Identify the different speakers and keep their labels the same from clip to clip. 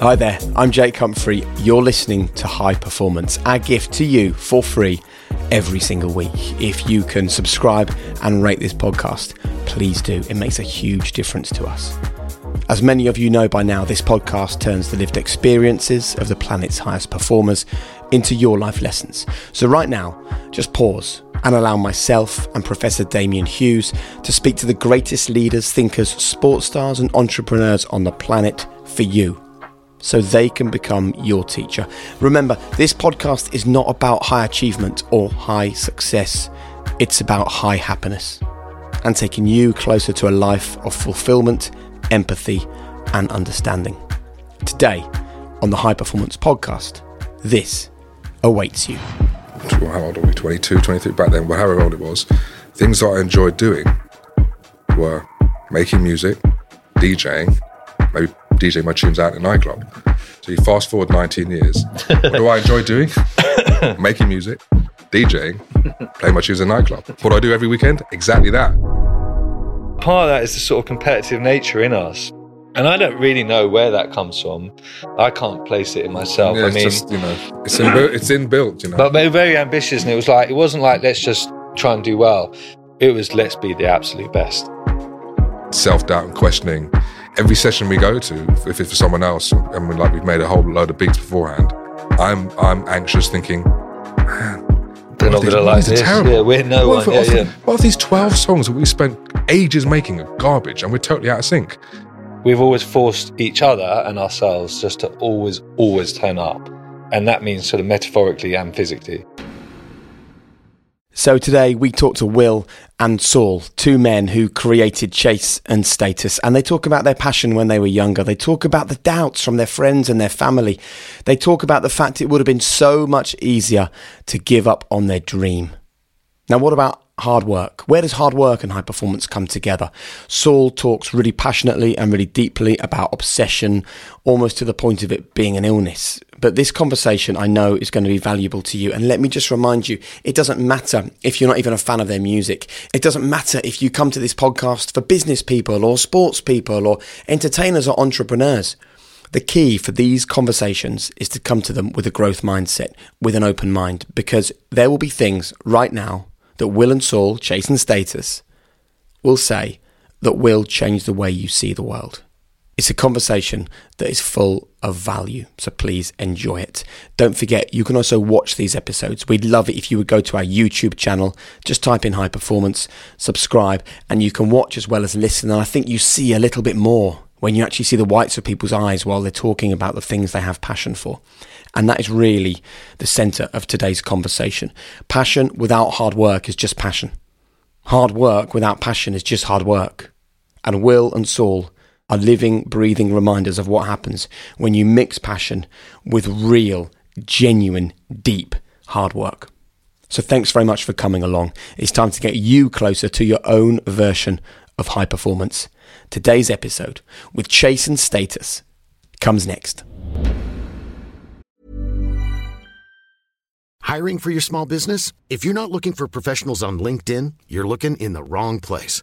Speaker 1: Hi there, I'm Jake Humphrey. You're listening to High Performance, our gift to you for free every single week. If you can subscribe and rate this podcast, please do. It makes a huge difference to us. As many of you know by now, this podcast turns the lived experiences of the planet's highest performers into your life lessons. So, right now, just pause and allow myself and Professor Damian Hughes to speak to the greatest leaders, thinkers, sports stars, and entrepreneurs on the planet for you so they can become your teacher. Remember, this podcast is not about high achievement or high success, it's about high happiness and taking you closer to a life of fulfillment, empathy, and understanding. Today, on the High Performance Podcast, this awaits you.
Speaker 2: How old are we? 22, 23 back then, but however old it was. Things that I enjoyed doing were making music, DJing, maybe DJ my tunes out in a nightclub. So you fast forward 19 years. what do I enjoy doing? Making music, DJing, playing my tunes in a nightclub. What do I do every weekend? Exactly that.
Speaker 3: Part of that is the sort of competitive nature in us. And I don't really know where that comes from. I can't place it in myself.
Speaker 2: Yeah,
Speaker 3: I
Speaker 2: it's
Speaker 3: mean,
Speaker 2: just, you know, it's, inbuilt, it's inbuilt, you know.
Speaker 3: but they were very ambitious, and it was like it wasn't like let's just try and do well. It was let's be the absolute best.
Speaker 2: Self doubt and questioning. Every session we go to, if it's for someone else, and we like we've made a whole load of beats beforehand, I'm I'm anxious, thinking, man,
Speaker 3: They're not going to like this.
Speaker 2: terrible.
Speaker 3: Yeah, we're no
Speaker 2: what
Speaker 3: one.
Speaker 2: if,
Speaker 3: Yeah, yeah.
Speaker 2: what if these twelve songs that we spent ages making are garbage and we're totally out of sync?
Speaker 3: We've always forced each other and ourselves just to always, always turn up, and that means sort of metaphorically and physically.
Speaker 1: So today we talk to Will and Saul, two men who created Chase and Status, and they talk about their passion when they were younger. They talk about the doubts from their friends and their family. They talk about the fact it would have been so much easier to give up on their dream. Now, what about hard work? Where does hard work and high performance come together? Saul talks really passionately and really deeply about obsession, almost to the point of it being an illness. But this conversation I know is going to be valuable to you. And let me just remind you it doesn't matter if you're not even a fan of their music. It doesn't matter if you come to this podcast for business people or sports people or entertainers or entrepreneurs. The key for these conversations is to come to them with a growth mindset, with an open mind, because there will be things right now that Will and Saul, Chase and Status, will say that will change the way you see the world. It's a conversation that is full of value, so please enjoy it. Don't forget, you can also watch these episodes. We'd love it if you would go to our YouTube channel, just type in high performance, subscribe, and you can watch as well as listen. And I think you see a little bit more when you actually see the whites of people's eyes while they're talking about the things they have passion for. And that is really the center of today's conversation. Passion without hard work is just passion. Hard work without passion is just hard work. And Will and Saul are living, breathing reminders of what happens when you mix passion with real, genuine, deep hard work. So thanks very much for coming along. It's time to get you closer to your own version of high performance. Today's episode with Chase and Status comes next.
Speaker 4: Hiring for your small business? If you're not looking for professionals on LinkedIn, you're looking in the wrong place.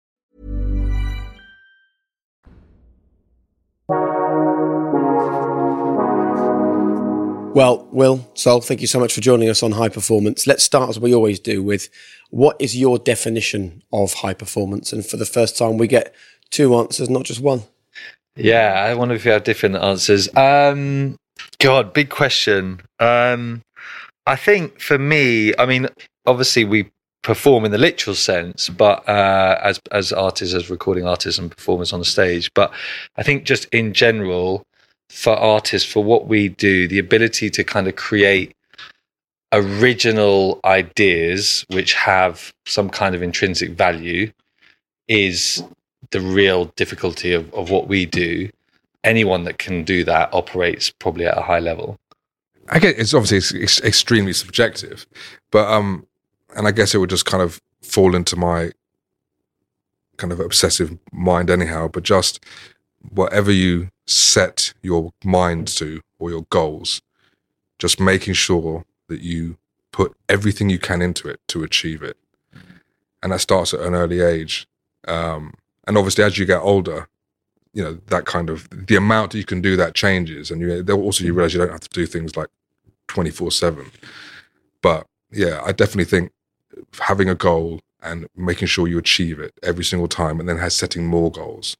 Speaker 1: Well, Will, Saul, thank you so much for joining us on High Performance. Let's start as we always do with what is your definition of high performance? And for the first time, we get two answers, not just one.
Speaker 3: Yeah, I wonder if you have different answers. Um, God, big question. Um, I think for me, I mean, obviously we perform in the literal sense, but uh, as as artists, as recording artists and performers on the stage. But I think just in general, for artists, for what we do, the ability to kind of create original ideas which have some kind of intrinsic value is the real difficulty of, of what we do. Anyone that can do that operates probably at a high level.
Speaker 2: I get it's obviously it's extremely subjective, but um, and I guess it would just kind of fall into my kind of obsessive mind anyhow. But just whatever you set your mind to or your goals, just making sure that you put everything you can into it to achieve it, and that starts at an early age. Um, and obviously, as you get older, you know that kind of the amount that you can do that changes, and you also you realize you don't have to do things like twenty four seven. But yeah, I definitely think having a goal and making sure you achieve it every single time, and then has setting more goals.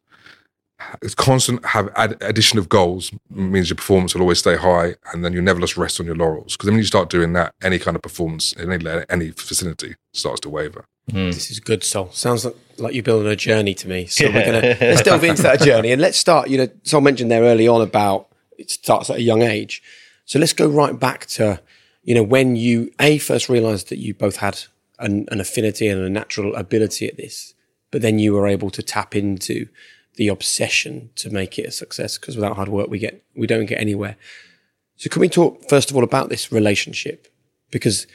Speaker 2: It's constant have add, addition of goals means your performance will always stay high, and then you never just rest on your laurels. Because then when you start doing that, any kind of performance in any, any vicinity starts to waver. Hmm.
Speaker 1: This is good, Saul. Sounds like, like you're building a journey to me. So we're gonna let's delve into that journey and let's start. You know, Saul mentioned there early on about it starts at a young age. So let's go right back to you know when you a first realised that you both had an, an affinity and a natural ability at this, but then you were able to tap into the obsession to make it a success. Because without hard work, we get we don't get anywhere. So can we talk first of all about this relationship? Because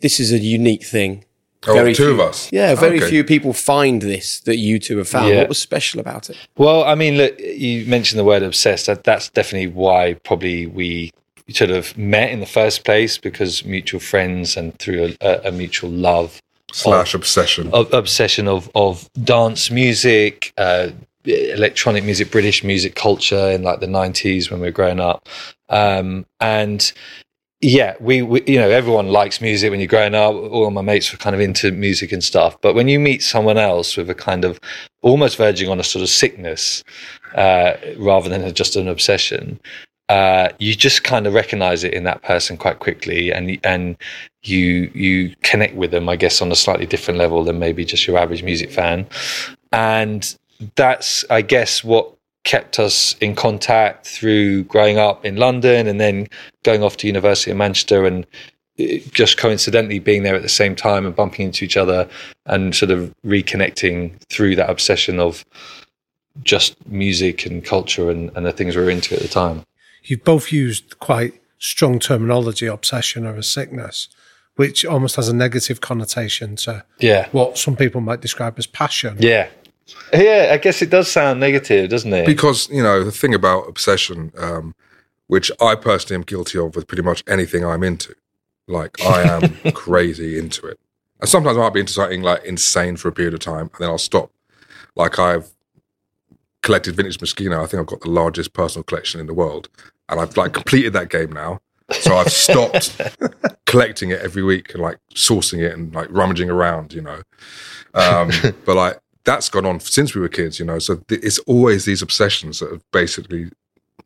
Speaker 1: this is a unique thing.
Speaker 2: Oh, two
Speaker 1: few,
Speaker 2: of us.
Speaker 1: Yeah, very
Speaker 2: Okay.
Speaker 1: few people find this that you two have found.
Speaker 3: Yeah.
Speaker 1: What was special about it?
Speaker 3: Well, I mean, look, you mentioned the word obsessed. That, that's definitely why probably we sort of met in the first place because mutual friends and through a, a mutual love
Speaker 2: Slash obsession.
Speaker 3: of obsession of of dance music, uh, electronic music, British music culture in like the nineties when we were growing up, um, and yeah, we, we you know everyone likes music when you're growing up. All my mates were kind of into music and stuff, but when you meet someone else with a kind of almost verging on a sort of sickness uh, rather than just an obsession. Uh, you just kind of recognize it in that person quite quickly, and and you you connect with them, I guess, on a slightly different level than maybe just your average music fan, and that's I guess what kept us in contact through growing up in London and then going off to University of Manchester and just coincidentally being there at the same time and bumping into each other and sort of reconnecting through that obsession of just music and culture and, and the things we were into at the time.
Speaker 5: You've both used quite strong terminology, obsession or a sickness, which almost has a negative connotation to
Speaker 3: Yeah.
Speaker 5: what some people might describe as passion.
Speaker 3: Yeah. Yeah, I guess it does sound negative, doesn't it?
Speaker 2: because you know the thing about obsession um, which i personally am guilty of with pretty much anything i'm into. Like i am crazy into it. And sometimes i might be into something like insane for a period of time and then i'll stop. Like i've collected vintage Moschino. i think i've got the largest personal collection in the world and i've like completed that game now. So i've stopped collecting it every week and like sourcing it and like rummaging around you know. Um, but like that's gone on since we were kids, you know. So th- it's always these obsessions that have basically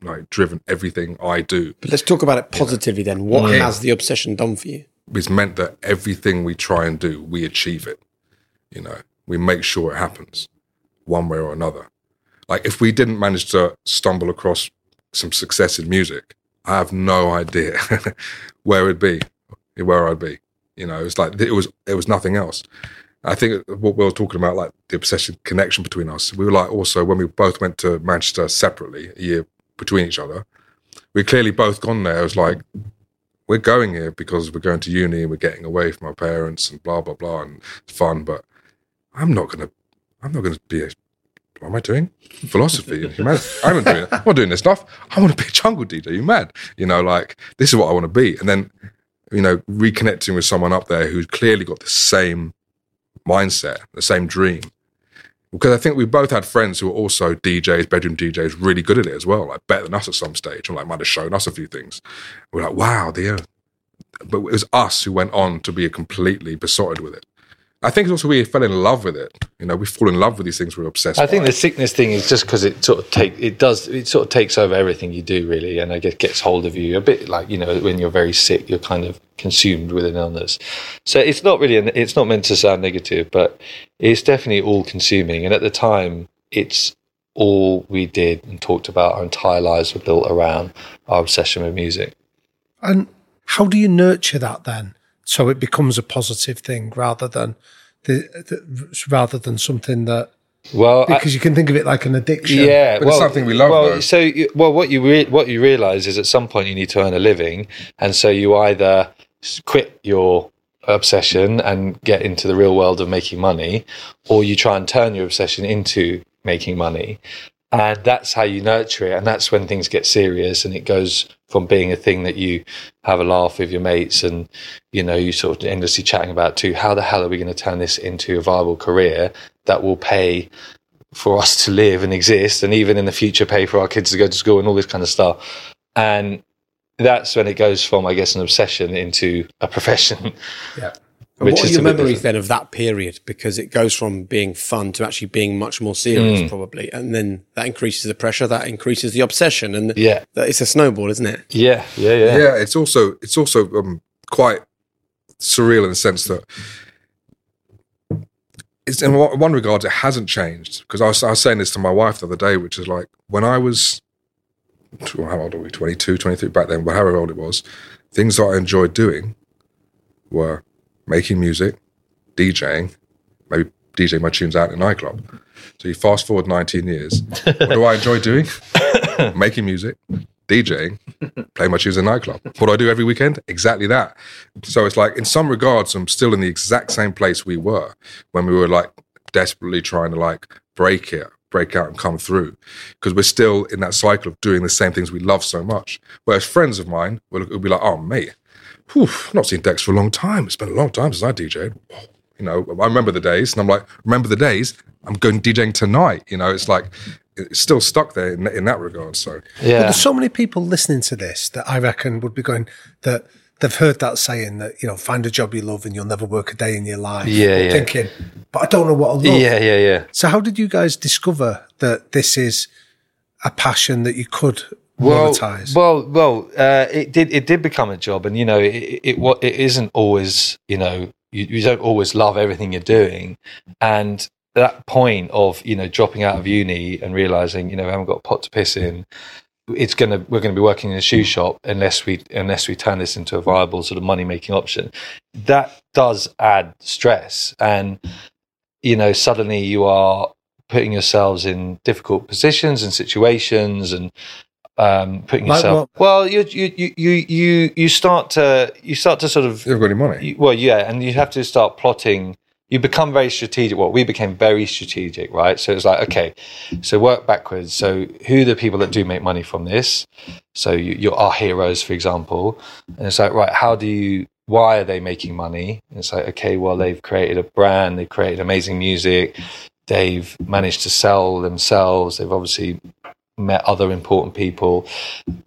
Speaker 2: like driven everything I do.
Speaker 1: But let's talk about it positively then. What has the obsession done for you?
Speaker 2: It's meant that everything we try and do, we achieve it. You know, we make sure it happens one way or another. Like if we didn't manage to stumble across some success in music, I have no idea where it'd be, where I'd be. You know, it's like it was it was nothing else. I think what we were talking about, like the obsession connection between us, we were like also when we both went to Manchester separately, a year between each other, we clearly both gone there. It was like, we're going here because we're going to uni and we're getting away from our parents and blah, blah, blah, and it's fun, but I'm not going to, I'm not going to be a, what am I doing? Philosophy and humanity. I'm not doing, I'm not doing this stuff. I want to be a jungle DJ. You mad? You know, like, this is what I want to be. And then, you know, reconnecting with someone up there who's clearly got the same mindset, the same dream. Because I think we both had friends who were also DJs, bedroom DJs, really good at it as well, like better than us at some stage, and like might have shown us a few things. We're like, wow, the. But it was us who went on to be completely besotted with it. I think it's also we fell in love with it. You know, we fall in love with these things we're obsessed.
Speaker 3: I think
Speaker 2: by.
Speaker 3: the sickness thing is just because it sort of take it does it sort of takes over everything you do really, and I guess gets hold of you a bit like you know when you're very sick, you're kind of consumed with an illness. So it's not really an, it's not meant to sound negative, but it's definitely all consuming. And at the time, it's all we did and talked about. Our entire lives were built around our obsession with music.
Speaker 5: And how do you nurture that then, so it becomes a positive thing rather than the, the rather than something that
Speaker 3: Well, I-
Speaker 5: because you can think of it like an addiction.
Speaker 3: Yeah,
Speaker 2: But it's something we love,
Speaker 3: Well,
Speaker 2: though.
Speaker 3: so you- well, what you re- what you realize is at some point you need to earn a living, and so you either quit your obsession and get into the real world of making money, or you try and turn your obsession into making money, and that's how you nurture it, and that's when things get serious, and it goes from being a thing that you have a laugh with your mates and you know you sort of endlessly chatting about to how the hell are we going to turn this into a viable career that will pay for us to live and exist and even in the future pay for our kids to go to school and all this kind of stuff? And that's when it goes from i guess an obsession into a profession. Which
Speaker 1: what are your memories
Speaker 3: different.
Speaker 1: then of that period? Because it goes from being fun to actually being much more serious,
Speaker 3: Mm.
Speaker 1: probably, and then that increases the pressure, that increases the obsession, and
Speaker 3: yeah
Speaker 1: that it's a snowball, isn't it?
Speaker 3: yeah yeah yeah,
Speaker 2: yeah, it's also it's also um, quite surreal in the sense that it's in one one regard it hasn't changed because I was, I was saying this to my wife the other day, which is like when I was how old are we 22, 23 back then, but however old it was, things that I enjoyed doing were making music, DJing, maybe DJing my tunes out in a nightclub. So you fast forward 19 years. what do I enjoy doing? making music, DJing, playing my tunes in a nightclub. What do I do every weekend? Exactly that. So it's like, in some regards, I'm still in the exact same place we were when we were like desperately trying to like break it, break out and come through. Because we're still in that cycle of doing the same things we love so much. Whereas friends of mine will, will be like, oh, mate, whew, not seen decks for a long time. It's been a long time since I DJed. You know, I remember the days. And I'm like, remember the days? I'm going DJing tonight. You know, it's like, it's still stuck there in, in that regard. So,
Speaker 5: But
Speaker 3: yeah.
Speaker 5: there's so many people listening to this that I reckon would be going that they've heard that saying that you know find a job you love and you'll never work a day in your life.
Speaker 3: Yeah, yeah.
Speaker 5: Thinking, but I don't know what I love.
Speaker 3: yeah yeah yeah
Speaker 5: So how did you guys discover that this is a passion that you could
Speaker 3: well,
Speaker 5: monetize?
Speaker 3: well, well, uh, it did. It did become a job, and you know, it it, what it isn't always. You know, you, you don't always love everything you're doing, and that point of you know dropping out of uni and realizing you know we haven't got a pot to piss in. It's gonna we're gonna be working in a shoe shop unless we unless we turn this into a viable sort of money making option. That does add stress, and you know suddenly you are putting yourselves in difficult positions and situations and um, putting
Speaker 5: Like
Speaker 3: yourself. Well, you you you you you you start to you start to sort of
Speaker 2: you haven't got any money.
Speaker 3: you- well, yeah, and you have to start plotting. You become very strategic. Well, we became very strategic, right? So it's like, okay, so work backwards. So who are the people that do make money from this? So you, you're our heroes, for example. And it's like, right, how do you? Why are they making money? And it's like, okay, well, they've created a brand. They've created amazing music. They've managed to sell themselves. They've obviously met other important people.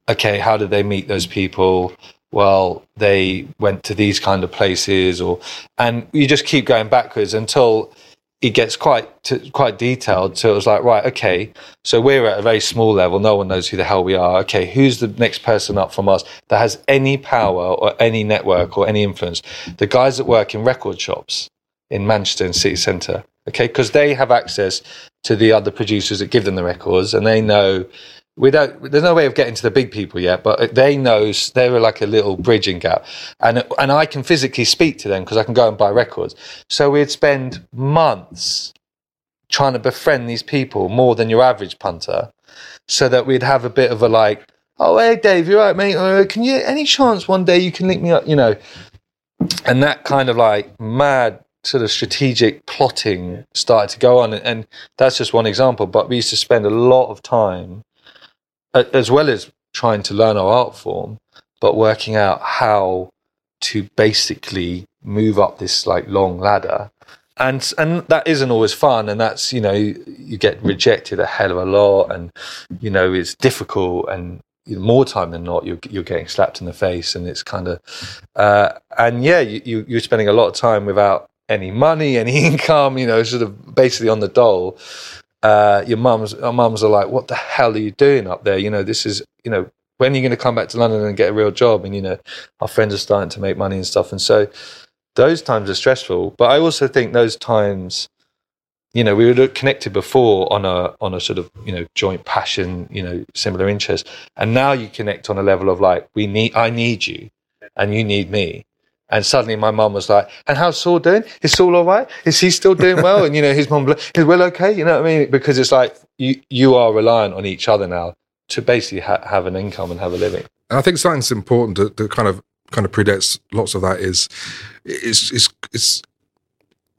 Speaker 3: Okay, how did they meet those people? Well, they went to these kind of places, or and you just keep going backwards until it gets quite to, quite detailed. So it was like, right, okay, so we're at a very small level. No one knows who the hell we are. Okay, who's the next person up from us that has any power or any network or any influence? The guys that work in record shops in Manchester and City Centre. Okay, because they have access to the other producers that give them the records, and they know. Without, there's no way of getting to the big people yet, but they know they're like a little bridging gap, and and I can physically speak to them because I can go and buy records. So we'd spend months trying to befriend these people more than your average punter, so that we'd have a bit of a like, oh hey Dave, you're right, mate. Uh, can you any chance one day you can link me up? You know, and that kind of like mad sort of strategic plotting started to go on. And that's just one example but we used to spend a lot of time as well as trying to learn our art form but working out how to basically move up this like long ladder. And and that isn't always fun and that's you know you, you get rejected a hell of a lot and you know it's difficult and more time than not you're, you're getting slapped in the face and it's kind of uh, and yeah you you're spending a lot of time without any money, any income, you know, sort of basically on the dole. Uh, your mums, our mums are like, "What the hell are you doing up there?" You know, this is, you know, when are you going to come back to London and get a real job? And you know, our friends are starting to make money and stuff, and so those times are stressful. But I also think those times, you know, we were connected before on a on a sort of you know joint passion, you know, similar interest, and now you connect on a level of like, we need, I need you, and you need me. And suddenly my mum was like, and how's Saul doing? Is Saul all right? Is he still doing well? And, you know, his mum, is Will okay? You know what I mean? Because it's like you, you are reliant on each other now to basically ha- have an income and have a living.
Speaker 2: And I think something that's important to, to kind of kind of predates lots of that is it's is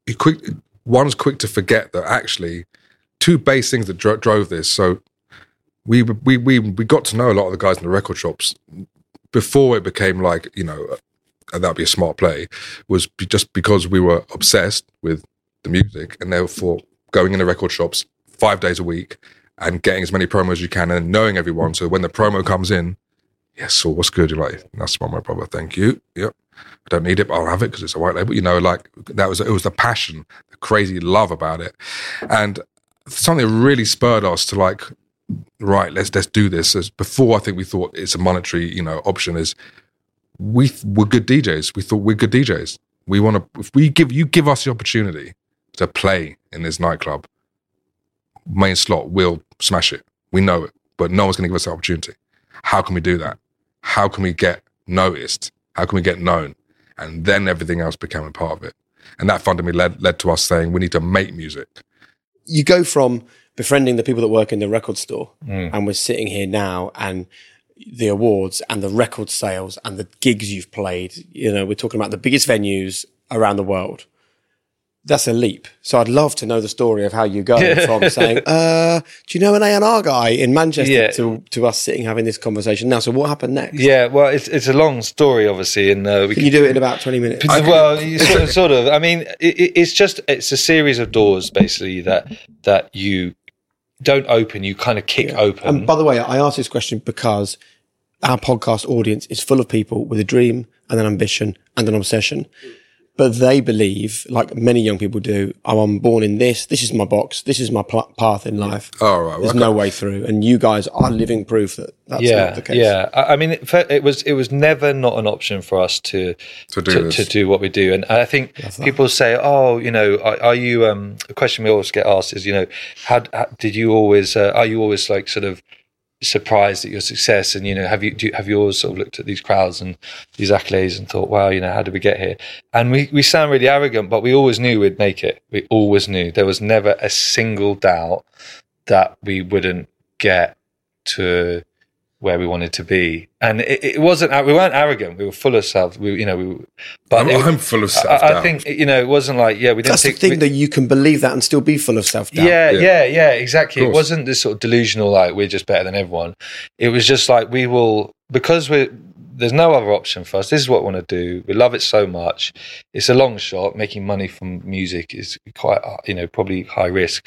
Speaker 2: you quick one's quick to forget that actually two base things that dro- drove this. So we we we we got to know a lot of the guys in the record shops before it became like you know and that'd be a smart play was be- just because we were obsessed with the music and therefore going in the record shops five days a week and getting as many promos as you can and knowing everyone. So when the promo comes in, yes, so what's good? You're like, that's my brother. Thank you. Yep. I don't need it, but I'll have it because it's a white label. You know, like that was it was the passion, the crazy love about it, and something that really spurred us to like, right, let's let's do this. As before, I think we thought it's a monetary, you know, option. Is we were good DJs. We thought we're good DJs. We want to. If we give you give us the opportunity to play in this nightclub, main slot, we'll smash it. We know it, but no one's going to give us the opportunity. How can we do that? How can we get noticed? How can we get known? And then everything else became a part of it. And that fundamentally led, led to us saying we need to make music.
Speaker 1: you go from befriending the people that work in the record store mm. and we're sitting here now and the awards and the record sales and the gigs you've played you know we're talking about the biggest venues around the world. That's a leap. So i'd love to know the story of how you go from saying uh do you know an a&r guy in manchester
Speaker 3: Yeah.
Speaker 1: to, to us sitting having this conversation now? So what happened next?
Speaker 3: Yeah, well, it's it's a long story, obviously, and uh, we
Speaker 1: can you do it in about 20 minutes?
Speaker 3: Well, sort of, sort of. I mean, it- it's just it's a series of doors basically that that you don't open, you kind of kick open.
Speaker 1: And by the way, I asked this question because our podcast audience is full of people with a dream and an ambition and an obsession. But they believe, like many young people do, oh, I'm born in this. This is my box. This is my pl- path in life.
Speaker 2: Oh, right.
Speaker 1: There's
Speaker 2: Okay.
Speaker 1: no way through. And you guys are living proof that that's
Speaker 3: yeah,
Speaker 1: not the case.
Speaker 3: yeah. I, I mean, it, it was it was never not an option for us to
Speaker 2: To do
Speaker 3: to, to do what we do. And I think people say, "Oh, you know, are, are you?" Um, a question we always get asked is, you know, how, how did you always? Uh, are you always like sort of surprised at your success? And you know, have you do, have you always sort of looked at these crowds and these accolades and thought, "Wow, you know, how did we get here?" And we we sound really arrogant, but we always knew we'd make it. We always knew there was never a single doubt that we wouldn't get to where we wanted to be. And it, it wasn't we weren't arrogant. We were full of self. We you know we. were- But
Speaker 2: I'm,
Speaker 3: it-
Speaker 2: I'm full of
Speaker 3: I,
Speaker 2: self-doubt.
Speaker 3: I think you know it wasn't like yeah we didn't
Speaker 1: That's the
Speaker 3: think
Speaker 1: thing
Speaker 3: we-
Speaker 1: that you can believe that and still be full of self doubt.
Speaker 3: yeah,
Speaker 2: Yeah.
Speaker 3: yeah, yeah, exactly. It wasn't this sort of delusional like we're just better than everyone. It was just like we will because we're there's no other option for us. This is what we want to do. We love it so much. It's a long shot. Making money from music is quite uh, you know probably high risk,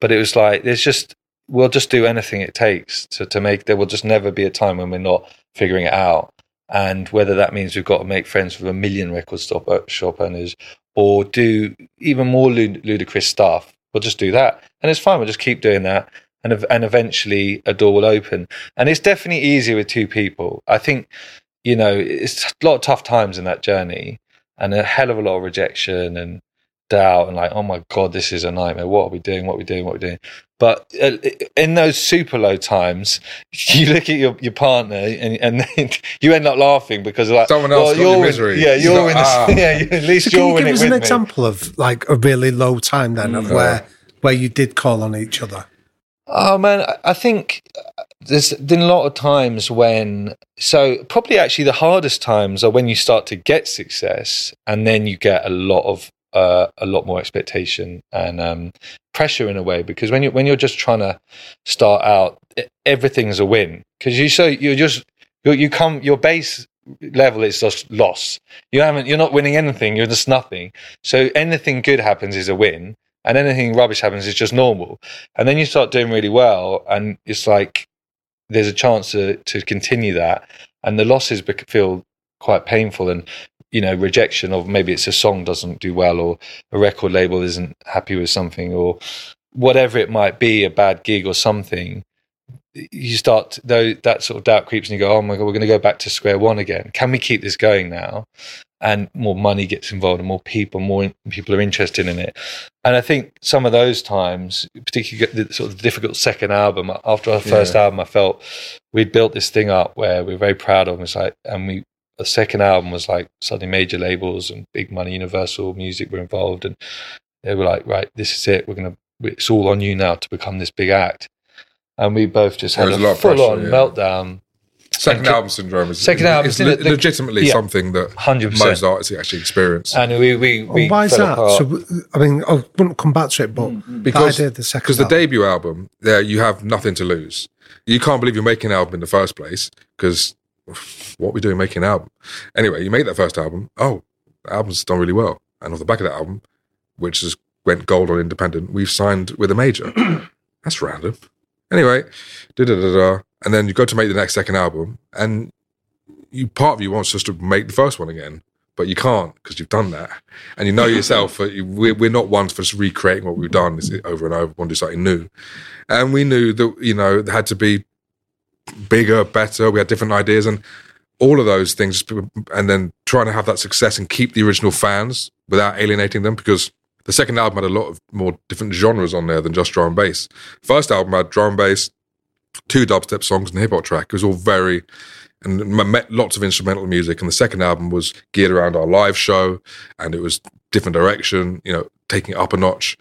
Speaker 3: but it was like there's just we'll just do anything it takes to to make. There will just never be a time when we're not figuring it out. And whether that means we've got to make friends with a million record uh, shop owners or do even more lud- ludicrous stuff, we'll just do that. And it's fine. We'll just keep doing that. And, and eventually a door will open. And it's definitely easier with two people. I think, you know, it's a lot of tough times in that journey and a hell of a lot of rejection and doubt and like, oh my God, this is a nightmare. What are we doing? What are we doing? What are we doing? But uh, in those super low times, you look at your, your partner and, and then you end up laughing because like
Speaker 2: Someone else got your
Speaker 3: in-
Speaker 2: misery.
Speaker 3: Yeah,
Speaker 2: You're
Speaker 3: you're
Speaker 2: like,
Speaker 3: in this,
Speaker 2: ah.
Speaker 3: yeah, you- at least
Speaker 5: So
Speaker 3: you're
Speaker 5: can you
Speaker 3: in
Speaker 5: give us
Speaker 3: with
Speaker 5: an
Speaker 3: me.
Speaker 5: example of like a really low time then of where where you did call on each other?
Speaker 3: Oh man, I- I think uh, there's been a lot of times when, so probably actually the hardest times are when you start to get success, and then you get a lot of uh, a lot more expectation and um, pressure in a way. Because when you when you're just trying to start out, everything's a win. Because you so you're just you you come your base level is just loss. You haven't you're not winning anything. You're just nothing. So anything good happens is a win, and anything rubbish happens is just normal. And then you start doing really well, and it's like there's a chance to to continue that, and the losses feel quite painful. And you know rejection of maybe it's a song doesn't do well or a record label isn't happy with something or whatever it might be a bad gig or something you start though that sort of doubt creeps and you go oh my god we're going to go back to square one again. Can we keep this going now? And more money gets involved and more people more people are interested in it. And i think some of those times particularly the sort of difficult second album after our first
Speaker 2: Yeah.
Speaker 3: album i felt we'd built this thing up where we're very proud of it's like and we the second album was like suddenly major labels and big money universal music were involved and they were like right this is it we're gonna it's all on you now to become this big act and we both just had a,
Speaker 2: a lot of
Speaker 3: full
Speaker 2: pressure,
Speaker 3: on
Speaker 2: yeah.
Speaker 3: meltdown
Speaker 2: Second
Speaker 3: And-
Speaker 2: album syndrome is
Speaker 3: Second album
Speaker 2: is
Speaker 3: syndrome,
Speaker 2: le- legitimately
Speaker 3: yeah.
Speaker 2: something that
Speaker 3: 100%.
Speaker 2: most artists actually experience.
Speaker 3: and we we, oh, we
Speaker 5: Well, why is that?
Speaker 3: apart.
Speaker 5: So, I mean, I wouldn't come back to it, but mm-hmm.
Speaker 2: because
Speaker 5: the idea the second
Speaker 2: because the debut album, there you have nothing to lose. You can't believe you're making an album in the first place because what we doing making an album? Anyway, you make that first album. Oh, the album's done really well, and off the back of that album, which has went gold on independent, we've signed with a major. That's random. Anyway, da da da da, and then you go to make the next second album, and you part of you wants just to make the first one again. But you can't because you've done that, and you know yourself. that We're, we're not ones for just recreating what we've done over and over. We want to do something new, and we knew that you know it had to be bigger, better. We had different ideas, and all of those things, and then trying to have that success and keep the original fans without alienating them because the second album had a lot of more different genres on there than just drum and bass. First album had drum and bass, two dubstep songs, and a hip hop track. It was all very and met lots of instrumental music. And the second album was geared around our live show, and it was different direction. You know, taking it up a notch.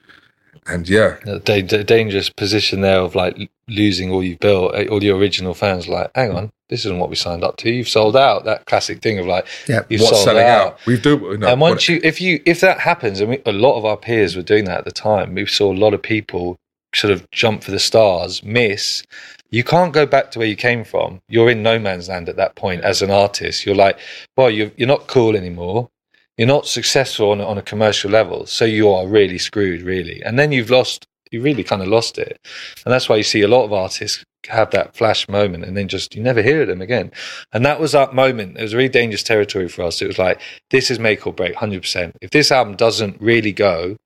Speaker 2: And yeah,
Speaker 3: da- da- dangerous position there of like losing all you've built, eh, all your original fans. Like, hang on, this isn't what we signed up to. You've sold out. That classic thing of like,
Speaker 5: Yeah.
Speaker 3: you've
Speaker 2: what's
Speaker 3: sold
Speaker 2: selling
Speaker 3: out.
Speaker 2: out? We do. Know,
Speaker 3: and once you, if you, if that happens, and we, a lot of our peers were doing that at the time, we saw a lot of people sort of jump for the stars, miss. You can't go back to where you came from. You're in no man's land at that point as an artist. You're like, well, you're, you're not cool anymore. You're not successful on, a- on a commercial level. So you are really screwed, really. And then you've lost, you really kind of lost it. And that's why you see a lot of artists have that flash moment and then just, you never hear of them again. And that was that moment. It was really dangerous territory for us. It was like, this is make or break, 100%. If this album doesn't really go,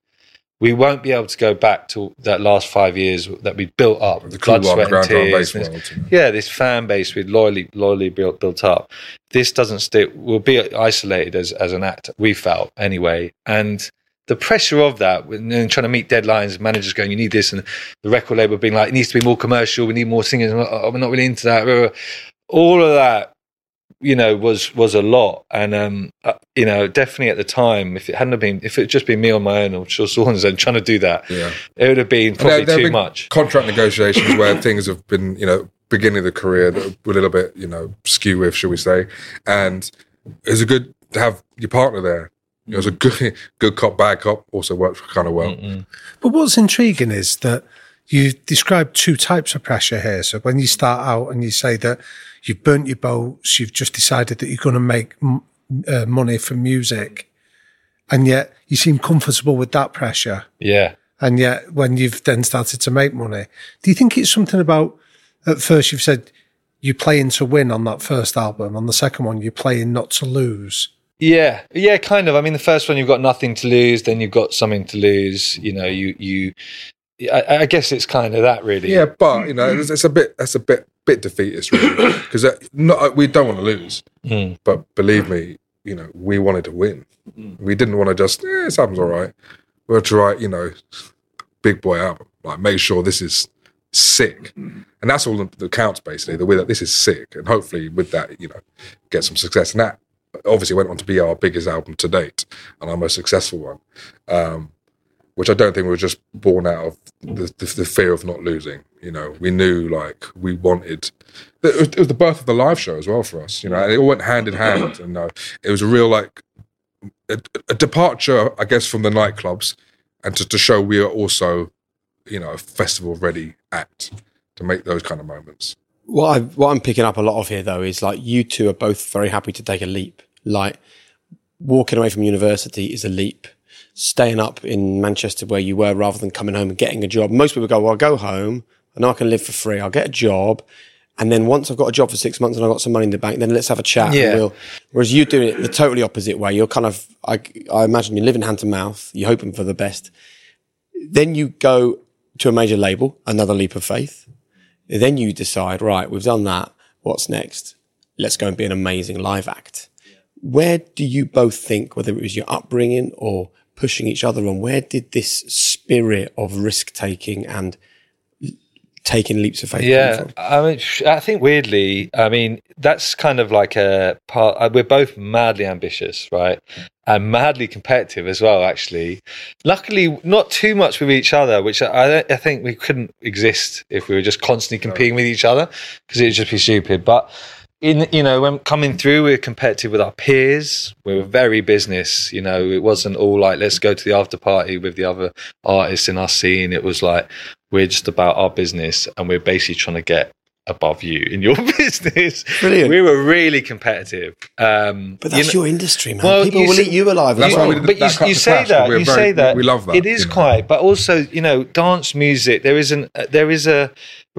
Speaker 3: we won't be able to go back to that last five years that we built up.
Speaker 2: the
Speaker 3: blood, sweat, and tears. and
Speaker 2: world.
Speaker 3: yeah, this fan base we'd loyally, loyally built, built up. This doesn't stick. We'll be isolated as, as an act. We felt anyway, and the pressure of that, and trying to meet deadlines, managers going, "You need this," and the record label being like, "It needs to be more commercial. We need more singers." We're not really into that. All of that, you know, was was a lot, and um, uh, you know, definitely at the time, if it hadn't been, if it had just been me on my own or Shaw Swans and trying to do that,
Speaker 2: Yeah.
Speaker 3: it would have been probably
Speaker 2: there- there
Speaker 3: too
Speaker 2: been
Speaker 3: much.
Speaker 2: Contract negotiations where things have been, you know, beginning of the career that were a little bit, you know, skew with, shall we say. And it was a good to have your partner there. It was a good, good cop, bad cop. Also worked kind of well.
Speaker 5: But what's intriguing is that you describe two types of pressure here. So when you start out and you say that you've burnt your boats, you've just decided that you're going to make m- uh, money from music, and yet you seem comfortable with that pressure.
Speaker 3: Yeah.
Speaker 5: And yet when you've then started to make money, do you think it's something about, at first you've said you're playing to win on that first album. On the second one, you're playing not to lose.
Speaker 3: Yeah, yeah, kind of. I mean, the first one you've got nothing to lose, then you've got something to lose. You know, you you. I, I guess it's kind of that, really.
Speaker 2: Yeah, but you know, it's, it's a bit that's a bit bit defeatist, really, because not we don't want to lose,
Speaker 3: Mm.
Speaker 2: but believe me, you know, we wanted to win. We didn't want to just eh, this album's all right. We had to write, you know, big boy album, like make sure this is sick, and that's all that counts basically. The way that this is sick, and hopefully with that, you know, get some success. And that obviously went on to be our biggest album to date and our most successful one. Um, which I don't think was just born out of the, the, the fear of not losing. You know, we knew like we wanted. It was, it was the birth of the live show as well for us. You know, and it all went hand in hand. And uh, it was a real like a, a departure, I guess, from the nightclubs, and to, to show we are also, you know, a festival ready act to make those kind of moments.
Speaker 1: What I what I'm picking up a lot of here though is like you two are both very happy to take a leap. Like walking away from university is a leap. Staying up in Manchester where you were rather than coming home and getting a job. Most people go, well, I'll go home. and I can live for free. I'll get a job And then once I've got a job for six months and I've got some money in the bank, then let's have a chat.
Speaker 3: Yeah.
Speaker 1: And we'll, whereas you doing it the totally opposite way. You're kind of, I, I imagine you're living hand to mouth. You're hoping for the best. Then you go to a major label, another leap of faith. Then you decide, right, we've done that. What's next? Let's go and be an amazing live act. Where do you both think, whether it was your upbringing or pushing each other on, where did this spirit of risk taking and taking leaps of faith come
Speaker 3: Yeah,
Speaker 1: from?
Speaker 3: I mean, I think weirdly, I mean, that's kind of like a part. uh, We're both madly ambitious, right, and madly competitive as well. Actually, luckily, not too much with each other, which I, I, I think we couldn't exist if we were just constantly competing with each other because it would just be stupid. But in you know when coming through we we're competitive with our peers we were very business you know it wasn't all like let's go to the after party with the other artists in our scene it was like we're just about our business and we're basically trying to get above you in your business
Speaker 1: Brilliant.
Speaker 3: we were really competitive um
Speaker 1: But
Speaker 3: you
Speaker 1: that's
Speaker 3: know-
Speaker 1: your industry, man.
Speaker 3: Well,
Speaker 1: People will
Speaker 3: see-
Speaker 1: eat you alive.
Speaker 2: That's
Speaker 1: as
Speaker 2: why we did
Speaker 3: but
Speaker 2: that
Speaker 3: you, you say
Speaker 2: clash,
Speaker 3: that
Speaker 2: we're
Speaker 3: you
Speaker 2: very-
Speaker 3: say that
Speaker 2: we love that,
Speaker 3: it is
Speaker 2: you know.
Speaker 3: quite but also you know dance music there is an there is a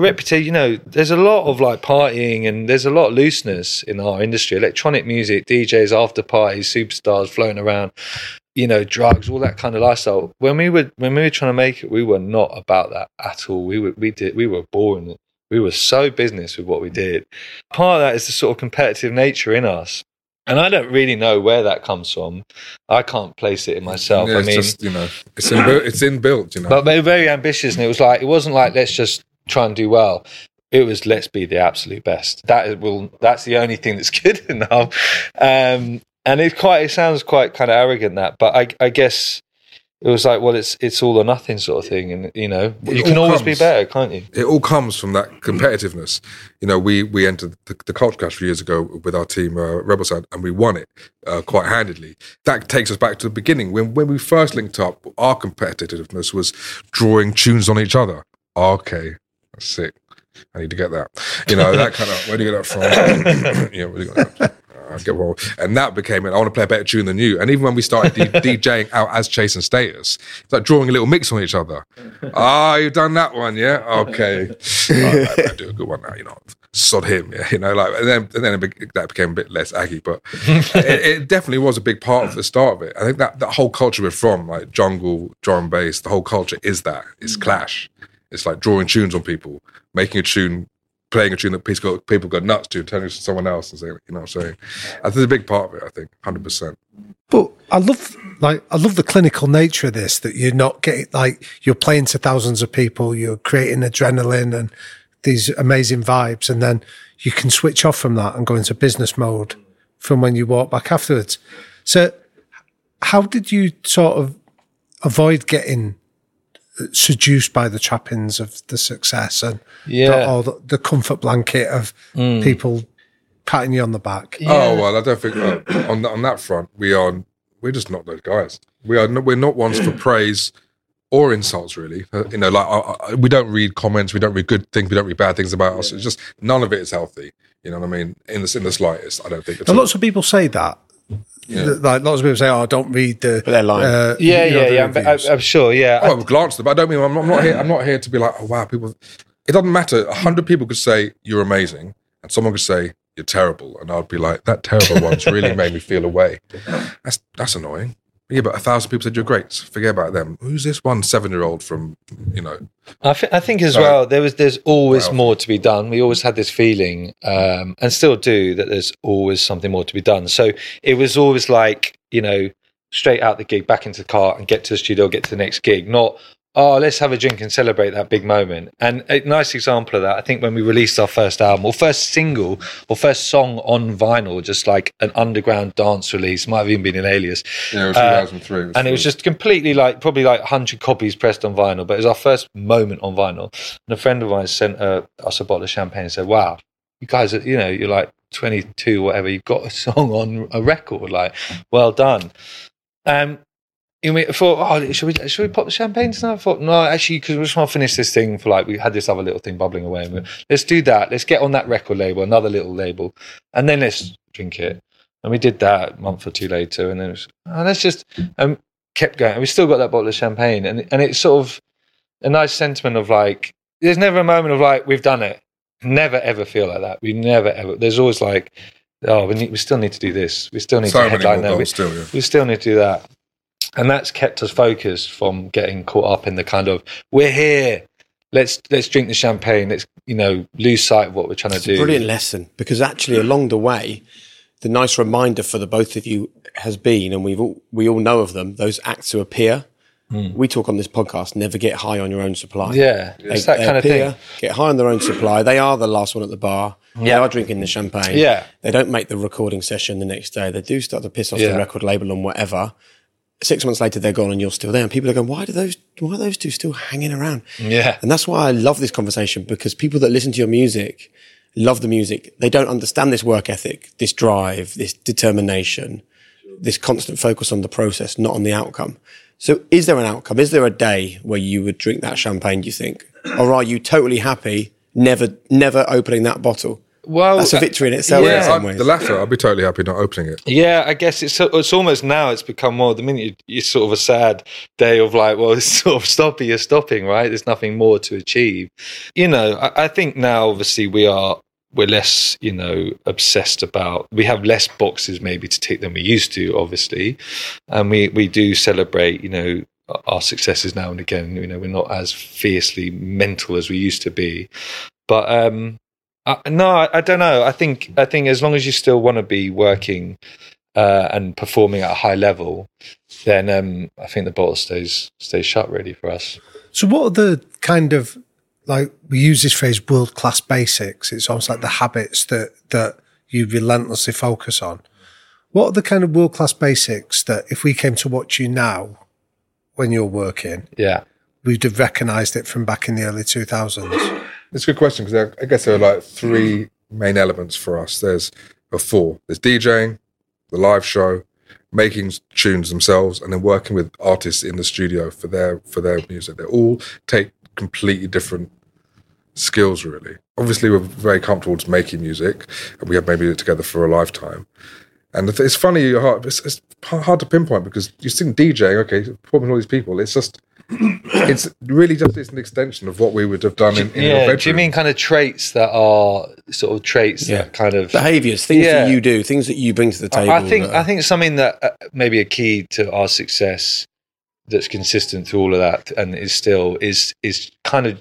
Speaker 3: reputation you know there's a lot of like partying and there's a lot of looseness in our industry electronic music djs after parties superstars floating around you know drugs all that kind of lifestyle when we were when we were trying to make it we were not about that at all we were we did we were boring we were so business with what we did part of that is the sort of competitive nature in us and I don't really know where that comes from. I can't place it in myself.
Speaker 2: Yeah,
Speaker 3: I
Speaker 2: it's
Speaker 3: mean,
Speaker 2: just you know, it's inbuilt. It's inbuilt. You know,
Speaker 3: but they were very ambitious, and it was like it wasn't like let's just try and do well. It was let's be the absolute best. That is, will that's the only thing that's good enough. Um, and it quite it sounds quite kind of arrogant that, but I, I guess it was like well, it's it's all or nothing sort of thing, and you know
Speaker 2: Well,
Speaker 3: you can always be better, can't you?
Speaker 2: it all comes from that competitiveness. You know, we we entered the, the culture clash few years ago with our team, uh, Rebel Sound, and we won it uh, quite handedly. That takes us back to the beginning when when we first linked up. Our competitiveness was drawing tunes on each other. Okay, sick. I need to get that. You know, that kind of where do you get that from? yeah, where do you get that? Uh, get one. And that became it. I want to play a better tune than you. And even when we started D- DJing out as Chase and Status, it's like drawing a little mix on each other. Ah, you've done that one, yeah? Okay. Right, I do a good one now, you know. Sod him, yeah, you know, like, and then, and then it be, that became a bit less aggy, but it, it definitely was a big part of the start of it. I think that that whole culture we're from, like jungle, drum bass, the whole culture is that. It's clash. It's like drawing tunes on people, making a tune, playing a tune that people go, people go nuts to, turning it to someone else and saying, you know what I'm saying? I think a big part of it, I think, 100%.
Speaker 5: But I love like I love the clinical nature of this that you're not getting like you're playing to thousands of people, you're creating adrenaline and these amazing vibes, and then you can switch off from that and go into business mode from when you walk back afterwards. So, how did you sort of avoid getting seduced by the trappings of the success and
Speaker 3: Yeah.
Speaker 5: the, or the, the comfort blanket of people patting you on the back?
Speaker 2: Oh well, I don't think uh, on that, on that front we are. We're just not those guys. We are. No, we're not ones for praise or insults. Really, uh, you know, like I, I, we don't read comments. We don't read good things. We don't read bad things about us. It's just none of it is healthy. You know what I mean? In the in the slightest, I don't think. At
Speaker 5: And
Speaker 2: all.
Speaker 5: lots of people say that. Th- Like lots of people say, "Oh, don't read the."
Speaker 1: But they're lying.
Speaker 5: uh,
Speaker 3: Yeah, yeah, yeah. I'm, I'm, sure. Yeah,
Speaker 2: Oh, I've glanced at it, but I don't mean I'm not, I'm not here. I'm not here to be like, oh wow, people. It doesn't matter. A hundred people could say you're amazing, and someone could say you're terrible, and I'd be like, that terrible one's really made me feel away. That's that's annoying. Yeah, but a thousand people said you're great. So forget about them. Who's this one seven year old from? You know,
Speaker 3: I, th- I think as
Speaker 2: Right.
Speaker 3: well there was there's always
Speaker 2: Well.
Speaker 3: more to be done. We always had this feeling, um, and still do, that there's always something more to be done. So it was always like you know, straight out the gig, back into the car, and get to the studio, get to the next gig. Not oh, let's have a drink and celebrate that big moment. And a nice example of that, I think when we released our first album or first single or first song on vinyl, just like an underground dance release, might have even been an alias.
Speaker 2: yeah, it was
Speaker 3: Uh,
Speaker 2: 2003,
Speaker 3: and it was just completely like probably like 100 copies pressed on vinyl but it was our first moment on vinyl and a friend of mine sent uh, us a bottle of champagne and said wow you guys are you know you're like 22 whatever you've got a song on a record like well done um you know, I thought, oh, should we should we pop the champagne tonight? I thought, no, actually, because we just want to finish this thing for like we had this other little thing bubbling away. And we, let's do that. Let's get on that record label, another little label, and then let's drink it. And we did that a month or two later, and then it was, oh, let's just um, kept going. And we still got that bottle of champagne, and and it's sort of a nice sentiment of like, there's never a moment of like we've done it. never ever feel like that. We never ever. There's always like, oh, we need, we still need to do this. We still need
Speaker 2: So
Speaker 3: to headline that. We,
Speaker 2: still, yeah.
Speaker 3: we still need to do that, and that's kept us focused from getting caught up in the kind of we're here. Let's let's drink the champagne. Let's you know lose sight of what we're trying
Speaker 1: It's
Speaker 3: to
Speaker 1: a
Speaker 3: do.
Speaker 1: brilliant lesson because actually along the way, the nice reminder for the both of you has been, and we've all, we all know of them, those acts who appear. We talk on this podcast, never get high on your own supply.
Speaker 3: Hmm. Yeah, it's that
Speaker 1: they
Speaker 3: kind of thing.
Speaker 1: Get high on their own supply. They are the last one at the bar. They
Speaker 3: Yeah.
Speaker 1: are drinking the champagne.
Speaker 3: Yeah.
Speaker 1: They don't make the recording session the next day. They do start to piss off
Speaker 3: Yeah.
Speaker 1: the record label and whatever. Six months later, they're gone and you're still there. And people are going, why do those, why are those two still hanging around?
Speaker 3: Yeah.
Speaker 1: And that's why I love this conversation because people that listen to your music love the music. They don't understand this work ethic, this drive, this determination, this constant focus on the process, not on the outcome. So is there an outcome? Is there a day where you would drink that champagne, do you think? Or are you totally happy never, never opening that bottle?
Speaker 3: Well,
Speaker 1: That's a
Speaker 3: uh,
Speaker 1: victory in itself in
Speaker 3: yeah.
Speaker 1: some ways.
Speaker 2: the latter, I'd be totally happy not opening it.
Speaker 3: Yeah, I guess it's it's almost now it's become more the minute you, it's sort of a sad day of like, well, it's sort of stopping, you're stopping, right? There's nothing more to achieve. You know, I, I think now obviously we are we're less, you know, obsessed about we have less boxes maybe to tick than we used to, obviously. And we, we do celebrate, you know, our successes now and again. You know, we're not as fiercely mental as we used to be. But um uh, no, I, I don't know. I think I think as long as you still want to be working uh, and performing at a high level, then um, I think the bottle stays stays shut really for us.
Speaker 5: So, what are the kind of like we use this phrase world class basics? It's almost like the habits that that you relentlessly focus on. What are the kind of world class basics that if we came to watch you now when you're working,
Speaker 3: Yeah,
Speaker 5: we'd have recognised it from back in the early two thousands?
Speaker 2: It's a good question because I guess there are like three main elements for us. There's or four. There's DJing, the live show, making tunes themselves, and then working with artists in the studio for their for their music. They all take completely different skills. Really, obviously, we're very comfortable just making music, and we have maybe it together for a lifetime. And it's funny, it's, hard to pinpoint because you think DJing, okay, performing all these people, it's just. It's really just it's an extension of what we would have done in, in your bedroom.
Speaker 3: Do you mean kind of traits that are sort of traits
Speaker 1: Yeah.
Speaker 3: that kind of
Speaker 1: Behaviors, things
Speaker 3: Yeah.
Speaker 1: that you do, things that you bring to the table.
Speaker 3: I think
Speaker 1: that-
Speaker 3: I think something that uh, maybe a key to our success that's consistent through all of that and is still is is kind of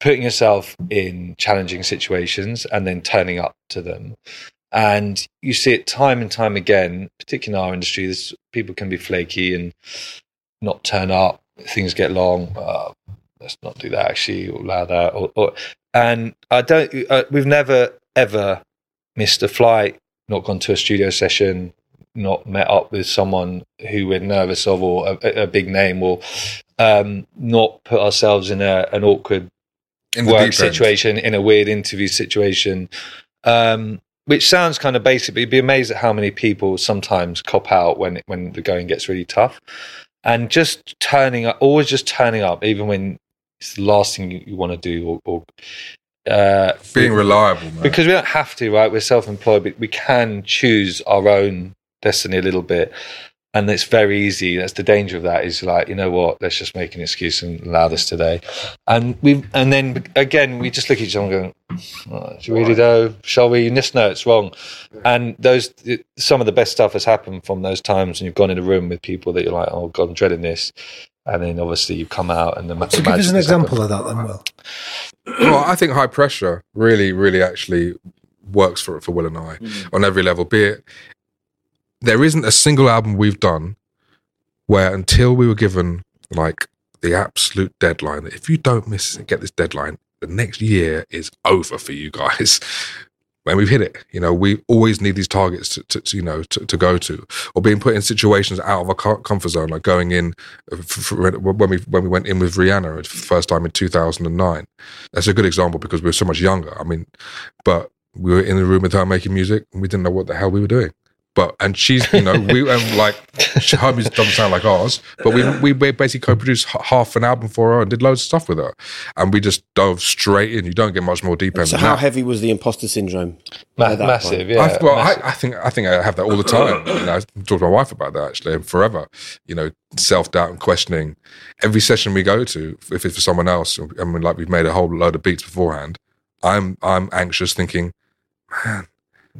Speaker 3: putting yourself in challenging situations and then turning up to them. And you see it time and time again, particularly in our industry. This people can be flaky and not turn up. Things get long. Uh, let's not do that. Actually, or allow that. Or, or, and I don't. Uh, we've never ever missed a flight, not gone to a studio session, not met up with someone who we're nervous of or a, a big name, or um, not put ourselves in a, an awkward work situation, in a weird interview situation. Um, which sounds kind of basic, but you'd be amazed at how many people sometimes cop out when when the going gets really tough. And just turning up, always just turning up, even when it's the last thing you, you want to do, or, or uh,
Speaker 2: Being reliable, man.
Speaker 3: because we don't have to, right? We're self-employed, but we can choose our own destiny a little bit, and it's very easy. That's the danger of that. Is like, you know what? Let's just make an excuse and allow this today. And we, and then again, we just look at each other and go, oh, "Do you really though? Shall we?" And this, no, it's wrong. And those, some of the best stuff has happened from those times when you've gone in a room with people that you're like, "Oh God, I'm dreading this." And then obviously you come out and the
Speaker 5: So, give us an example of that, then, Will.
Speaker 2: well, I think high pressure really, really actually works for it for Will and I mm. on every level. Be it there isn't a single album we've done where until we were given like the absolute deadline that if you don't miss and get this deadline, the next year is over for you guys. When we've hit it, you know, we always need these targets to, to, to, you know, to, to go to, or being put in situations out of our comfort zone, like going in uh, f- f- when we when we went in with Rihanna for the first time in two thousand and nine. That's a good example because we were so much younger. I mean, but we were in the room with her making music, and we didn't know what the hell we were doing. But and she's, you know, we and like her music doesn't sound like ours, but we we basically co-produced half an album for her and did loads of stuff with her, and we just dove straight in. You don't get much more deep end.
Speaker 1: so how
Speaker 2: that.
Speaker 1: heavy was the imposter syndrome?
Speaker 3: Ma-
Speaker 1: at that
Speaker 3: massive,
Speaker 1: point?
Speaker 3: yeah.
Speaker 2: I, well,
Speaker 3: massive.
Speaker 2: I, I think I think I have that all the time. You know, I talk to my wife about that actually, and forever. You know, self doubt and questioning. Every session we go to, if it's for someone else, I mean, like we've made a whole load of beats beforehand. I'm I'm anxious, thinking, man,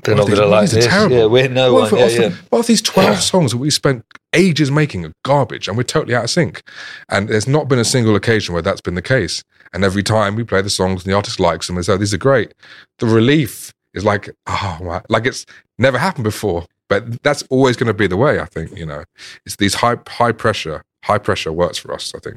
Speaker 3: They're not going to
Speaker 2: these- what
Speaker 3: like
Speaker 2: if these are
Speaker 3: this.
Speaker 2: terrible?
Speaker 3: Yeah, we're no
Speaker 2: what
Speaker 3: one.
Speaker 2: If,
Speaker 3: Yeah,
Speaker 2: what if-
Speaker 3: yeah.
Speaker 2: what if these 12 songs that we spent ages making are garbage and we're totally out of sync? And there's not been a single occasion where that's been the case. And every time we play the songs and the artist likes them and say, these are great, the relief is like, ah, oh, wow. like it's never happened before. But that's always going to be the way, I think, you know. It's these high, high pressure, high pressure works for us, I think.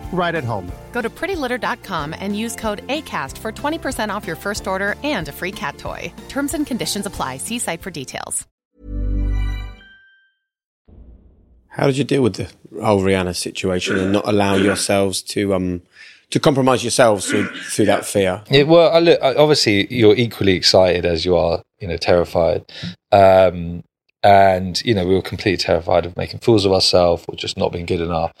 Speaker 6: right at home.
Speaker 7: Go to prettylitter.com and use code ACAST for 20% off your first order and a free cat toy. Terms and conditions apply. See site for details.
Speaker 1: How did you deal with the whole Rihanna situation and not allow yourselves to um to compromise yourselves through through that fear?
Speaker 3: Yeah, well, I look, obviously, you're equally excited as you are, you know, terrified. Um, and, you know, we were completely terrified of making fools of ourselves or just not being good enough.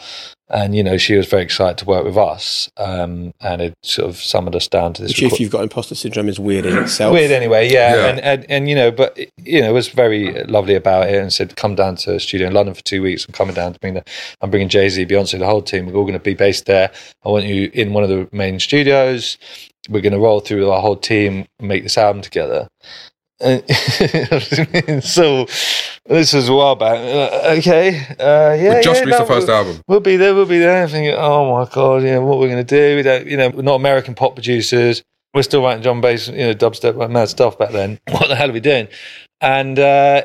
Speaker 3: And, you know, she was very excited to work with us. Um, and it sort of summoned us down to this.
Speaker 1: Which, if you've got imposter syndrome, is weird in itself.
Speaker 3: Weird anyway, yeah.
Speaker 2: Yeah.
Speaker 3: And, and, and, you know, but, you know, it was very lovely about it and said, come down to a studio in London for two weeks. I'm coming down to bring the, I'm bringing Jay Z, Beyonce, the whole team. We're all going to be based there. I want you in one of the main studios. We're going to roll through our whole team and make this album together. And so this was a while back. Uh, Okay, uh, yeah,
Speaker 2: we just
Speaker 3: yeah,
Speaker 2: released
Speaker 3: no,
Speaker 2: the first
Speaker 3: we'll-
Speaker 2: album.
Speaker 3: We'll be there. We'll be there. Thinking, oh my god, yeah, what we're going to do? We don't, you know, we're not American pop producers. We're still writing drum'n'bass, you know, dubstep, like mad stuff back then. What the hell are we doing? And uh,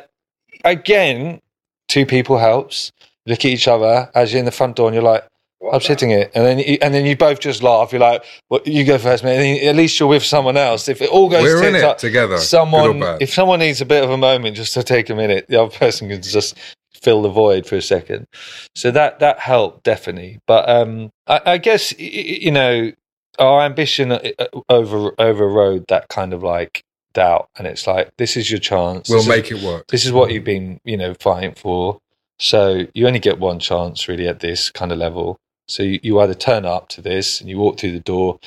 Speaker 3: again, two people helps. Look at each other as you're in the front door, and you're like, I'm sitting it, and then you, and then you both just laugh. You're like, well, you go first, man. And then at least you're with someone else. If it all goes
Speaker 2: We're in it
Speaker 3: up,
Speaker 2: together,
Speaker 3: Someone, if someone needs a bit of a moment just to take a minute, the other person can just fill the void for a second. So that that helped definitely. But um, I, I guess you know our ambition uh, over overrode that kind of like doubt, and it's like this is your chance.
Speaker 2: We'll
Speaker 3: This is-
Speaker 2: make it work.
Speaker 3: This is what you've been you know fighting for. So you only get one chance really at this kind of level. So you, you either turn up to this and you walk through the door,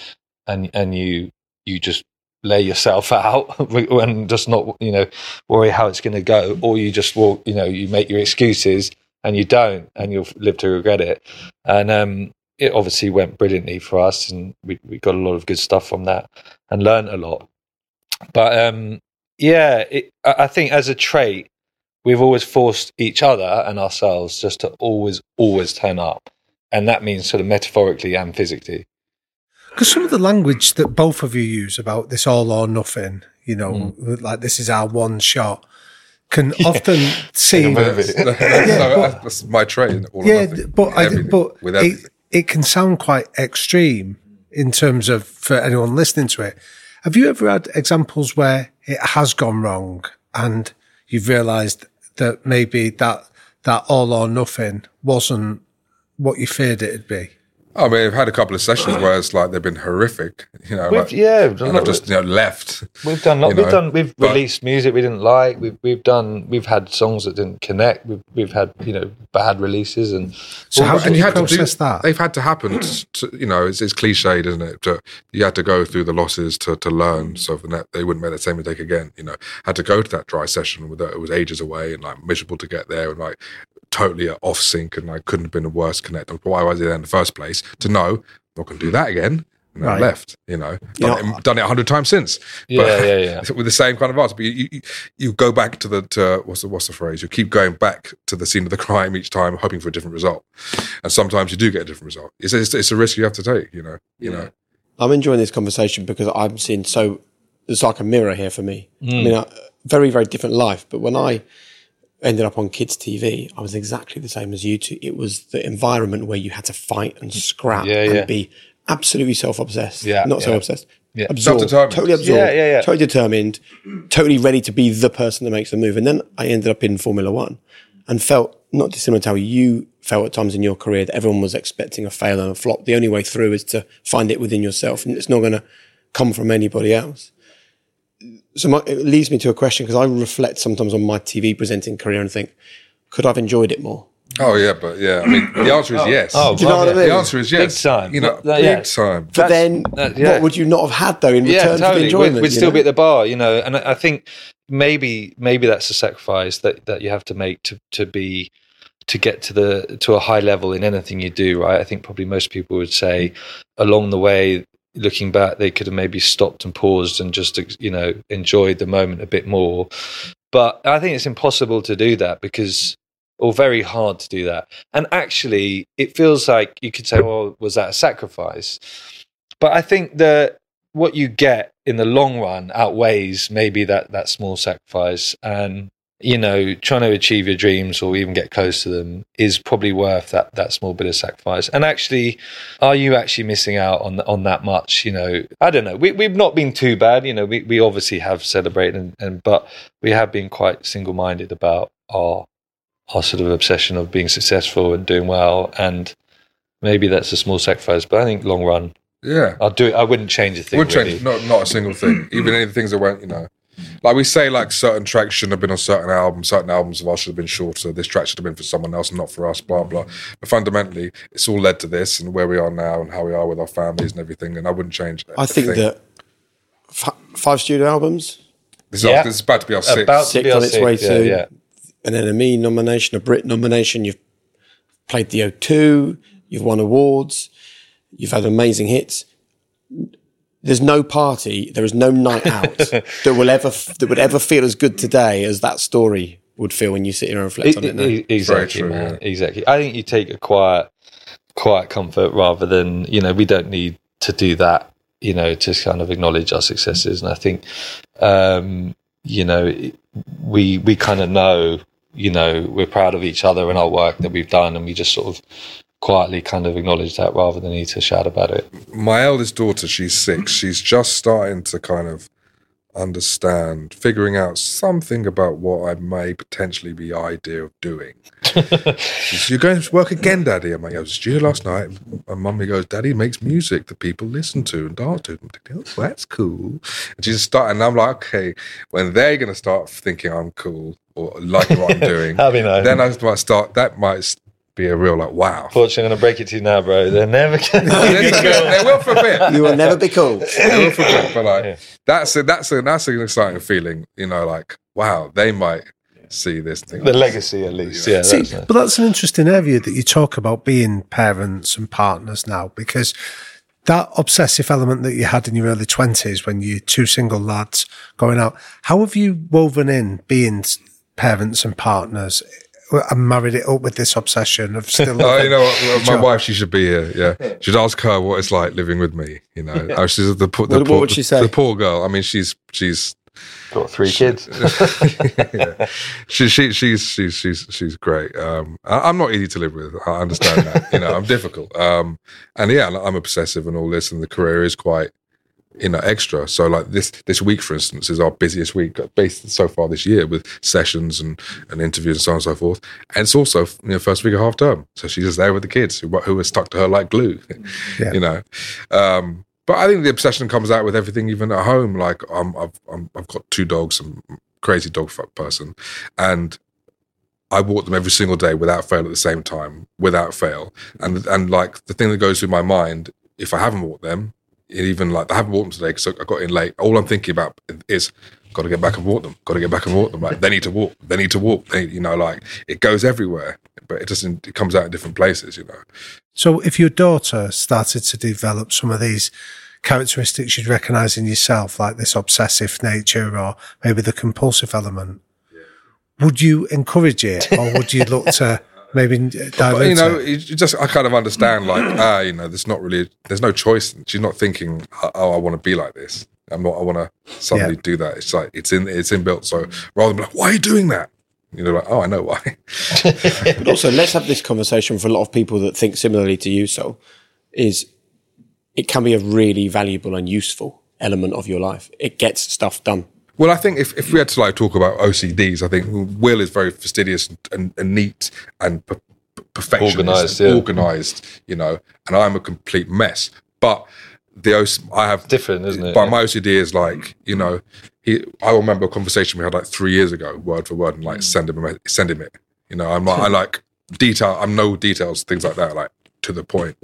Speaker 3: and and you you just lay yourself out and just not you know worry how it's going to go, or you just walk you know you make your excuses and you don't, and you'll live to regret it. And um, it obviously went brilliantly for us, and we we got a lot of good stuff from that and learned a lot. But um, yeah, it, I I think as a trait, we've always forced each other and ourselves just to always, always turn up. And that means sort of metaphorically and physically.
Speaker 5: Because some of the language that both of you use about this all or nothing, you know,
Speaker 3: Mm.
Speaker 5: like this is our one shot, can often seem.
Speaker 3: Take
Speaker 2: that's,
Speaker 5: Yeah, but-
Speaker 2: that's my trait. All
Speaker 5: yeah,
Speaker 2: nothing.
Speaker 5: but I, but it, it can sound quite extreme in terms of for anyone listening to it. Have you ever had examples where it has gone wrong and you've realised that maybe that that all or nothing wasn't what you feared it'd be?
Speaker 2: Oh, I mean, I've had a couple of sessions where it's like they've been horrific, you know.
Speaker 3: We've-
Speaker 2: like,
Speaker 3: yeah,
Speaker 2: and I've just you know left.
Speaker 3: We've done, lot,
Speaker 2: you
Speaker 3: we've done, we've
Speaker 2: but-
Speaker 3: released music we didn't like. We've we've done, we've had songs that didn't connect. We've we've had you know bad releases and
Speaker 5: So how
Speaker 2: and
Speaker 5: you
Speaker 2: had to
Speaker 5: process that?
Speaker 2: They've had to happen. To, you know, it's, it's cliched, isn't it? To, you had to go through the losses to, to learn, so that they wouldn't make the same mistake again. You know, had to go to that dry session with it was ages away and like miserable to get there and like totally off sync and I couldn't have been a worse connect. Why was I there in the first place? To know I'm not going to do that again. And then I
Speaker 5: Right.
Speaker 2: left. You know, done,
Speaker 1: know,
Speaker 2: it, done it a hundred times since.
Speaker 3: Yeah, yeah, yeah.
Speaker 2: With the same kind of answer, but you, you, you go back to the to, what's the what's the phrase? You keep going back to the scene of the crime each time, hoping for a different result, and sometimes you do get a different result. It's it's, it's a risk you have to take. You know, you know.
Speaker 1: I'm enjoying this conversation because I'm seeing so it's like a mirror here for me. I mm. mean, a very very different life. But when I ended up on kids TV, I was exactly the same as you two. It was the environment where you had to fight and scrap
Speaker 3: Yeah,
Speaker 1: and
Speaker 3: yeah.
Speaker 1: be absolutely self obsessed.
Speaker 3: Yeah,
Speaker 1: not
Speaker 3: yeah.
Speaker 1: self obsessed.
Speaker 3: Yeah.
Speaker 1: Absorbed, totally absorbed,
Speaker 3: Yeah, yeah, yeah.
Speaker 1: totally determined, totally ready to be the person that makes the move. And then I ended up in Formula One and felt not dissimilar to how you felt at times in your career that everyone was expecting a fail and a flop. The only way through is to find it within yourself, and it's not going to come from anybody else. So my, it leads me to a question because I reflect sometimes on my TV presenting career and think, could I have enjoyed it more?
Speaker 2: Oh yeah, but yeah, I mean, the answer is oh, yes.
Speaker 3: Oh,
Speaker 1: Do you know
Speaker 3: well,
Speaker 1: what I mean?
Speaker 2: the answer is yes.
Speaker 3: Big time.
Speaker 2: You know,
Speaker 3: That-
Speaker 2: big
Speaker 3: yeah.
Speaker 2: time.
Speaker 1: But
Speaker 3: That's-
Speaker 1: then,
Speaker 3: that- yeah.
Speaker 1: what would you not have had though in return for the enjoyment?
Speaker 3: We'd, we'd still
Speaker 1: know?
Speaker 3: be at the bar, you know. And I I think maybe maybe that's a sacrifice that, that you have to make to, to be to get to the to a high level in anything you do, right? I think probably most people would say along the way, looking back, they could have maybe stopped and paused and just you know enjoyed the moment a bit more. But I think it's impossible to do that because or very hard to do that. And actually, it feels like you could say, well, was that a sacrifice? But I think that what you get in the long run outweighs maybe that, that small sacrifice. And, you know, trying to achieve your dreams or even get close to them is probably worth that, that small bit of sacrifice. And actually, are you actually missing out on, on that much? You know, I don't know. We, we've not been too bad. You know, we, we obviously have celebrated, and, and but we have been quite single minded about our our sort of obsession of being successful and doing well. And maybe that's a small sacrifice, but I think long run,
Speaker 2: Yeah,
Speaker 3: I'll do it. I wouldn't change a thing.
Speaker 2: would
Speaker 3: really.
Speaker 2: change. Not not a single thing. Even any of the things that went, you know, like we say, like certain tracks shouldn't have been on certain albums. Certain albums of ours should have been shorter. This track should have been for someone else, not for us. Blah blah. But fundamentally, it's all led to this and where we are now and how we are with our families and everything. And I wouldn't change. It.
Speaker 1: I think
Speaker 2: thing.
Speaker 1: that f- five studio albums,
Speaker 2: this is,
Speaker 3: Yeah.
Speaker 2: our, this is about to be our sixth.
Speaker 3: About to
Speaker 1: Sixth
Speaker 3: be
Speaker 1: on
Speaker 3: our
Speaker 1: its way
Speaker 3: yeah,
Speaker 1: to-
Speaker 3: yeah.
Speaker 1: an NME nomination, a Brit nomination. You've played the O2. You've won awards. You've had amazing hits. There's no party. There is no night out that will ever that would ever feel as good today as that story would feel when you sit here and reflect on it. Now.
Speaker 3: Exactly,
Speaker 2: true,
Speaker 3: man.
Speaker 2: yeah.
Speaker 3: Exactly. I think you take a quiet, quiet comfort rather than you know we don't need to do that. You know, to kind of acknowledge our successes, and I think, um, you know, we we kind of know, you know, we're proud of each other and our work that we've done, and we just sort of quietly kind of acknowledge that rather than need to shout about it.
Speaker 2: my eldest daughter, she's six. She's just starting to kind of understand, figuring out something about what I may potentially be idea of doing. She's, You're going to work again, Daddy. I'm like, I was studio last night. And Mummy goes, Daddy makes music that people listen to and dance to. I'm thinking, oh, that's cool. And she's starting, and I'm like, okay, when they're going to start thinking I'm cool or liking what I'm doing,
Speaker 3: That'd be nice.
Speaker 2: then I might start, that might be a real like, wow.
Speaker 3: Fortunately, I'm going to break it to you now, bro. They're never going
Speaker 2: they, they will for a bit.
Speaker 1: You will never be cool.
Speaker 2: I will forget, but like
Speaker 3: Yeah.
Speaker 2: that's a, that's a, that's an exciting feeling. You know, like wow, they might see this thing.
Speaker 3: the legacy at least. Yeah,
Speaker 5: See,
Speaker 3: that's
Speaker 5: but that's an interesting area that you talk about being parents and partners now, because that obsessive element that you had in your early twenties when you two single lads going out, how have you woven in being parents and partners and married it up with this obsession of still?
Speaker 2: Oh, you know what? My
Speaker 5: Job.
Speaker 2: wife, she should be here. Yeah, should ask her what it's like living with me. You know, oh, she's the, poor- the
Speaker 1: What- what
Speaker 2: poor,
Speaker 1: would she say?
Speaker 2: The poor girl. I mean, she's she's
Speaker 3: Got three kids.
Speaker 2: yeah. she, she she's she's she's she's great. Um, I, I'm not easy to live with. I understand that. You know, I'm difficult. Um, and yeah, I'm obsessive and all this, and the career is quite. Know extra. So like this this week, for instance, is our busiest week based so far this year with sessions and, and interviews and so on and so forth. And it's also you know first week of half term, so she's just there with the kids who who were stuck to her like glue,
Speaker 5: Yeah.
Speaker 2: you know. Um, but I think the obsession comes out with everything, even at home. Like um, I've I'm, I've got two dogs, I'm a crazy dog fuck person, and I walk them every single day without fail at the same time, without fail. And and like the thing that goes through my mind, if I haven't walked them, even like I haven't walked them today because I got in late. All I'm thinking about is got to get back and walk them. Got to get back and walk them. Like they need to walk. They need to walk. They, you know, like it goes everywhere, but it doesn't. It comes out in different places. You know.
Speaker 5: So if your daughter started to develop some of these characteristics you'd recognize in yourself, like this obsessive nature or maybe the compulsive element, would you encourage it or would you look to maybe divert
Speaker 2: But, you know, you just I kind of understand. Like ah, you know, there's not really there's no choice. She's not thinking, oh, I want to be like this. I'm not. I want to suddenly
Speaker 5: Yeah.
Speaker 2: do that. It's like it's in it's inbuilt. So rather than like, why are you doing that? You know, like oh, I know why.
Speaker 1: But also, let's have this conversation for a lot of people that think similarly to you. So, is it can be a really valuable and useful element of your life. It gets stuff done.
Speaker 2: Well, I think if, if we had to like talk about OCDs, I think Will is very fastidious and, and, and neat and per- per- perfectionist,
Speaker 3: Organised,
Speaker 2: and
Speaker 3: yeah.
Speaker 2: organised, you know, and I'm a complete mess. But the OC, I have
Speaker 3: Different, isn't it?
Speaker 2: But
Speaker 3: Yeah.
Speaker 2: my OCD is like, you know, he. I remember a conversation we had like three years ago, word for word, and like mm. send him a, send him it. You know, I'm like, I like detail. I'm no details, things like that, like to the point.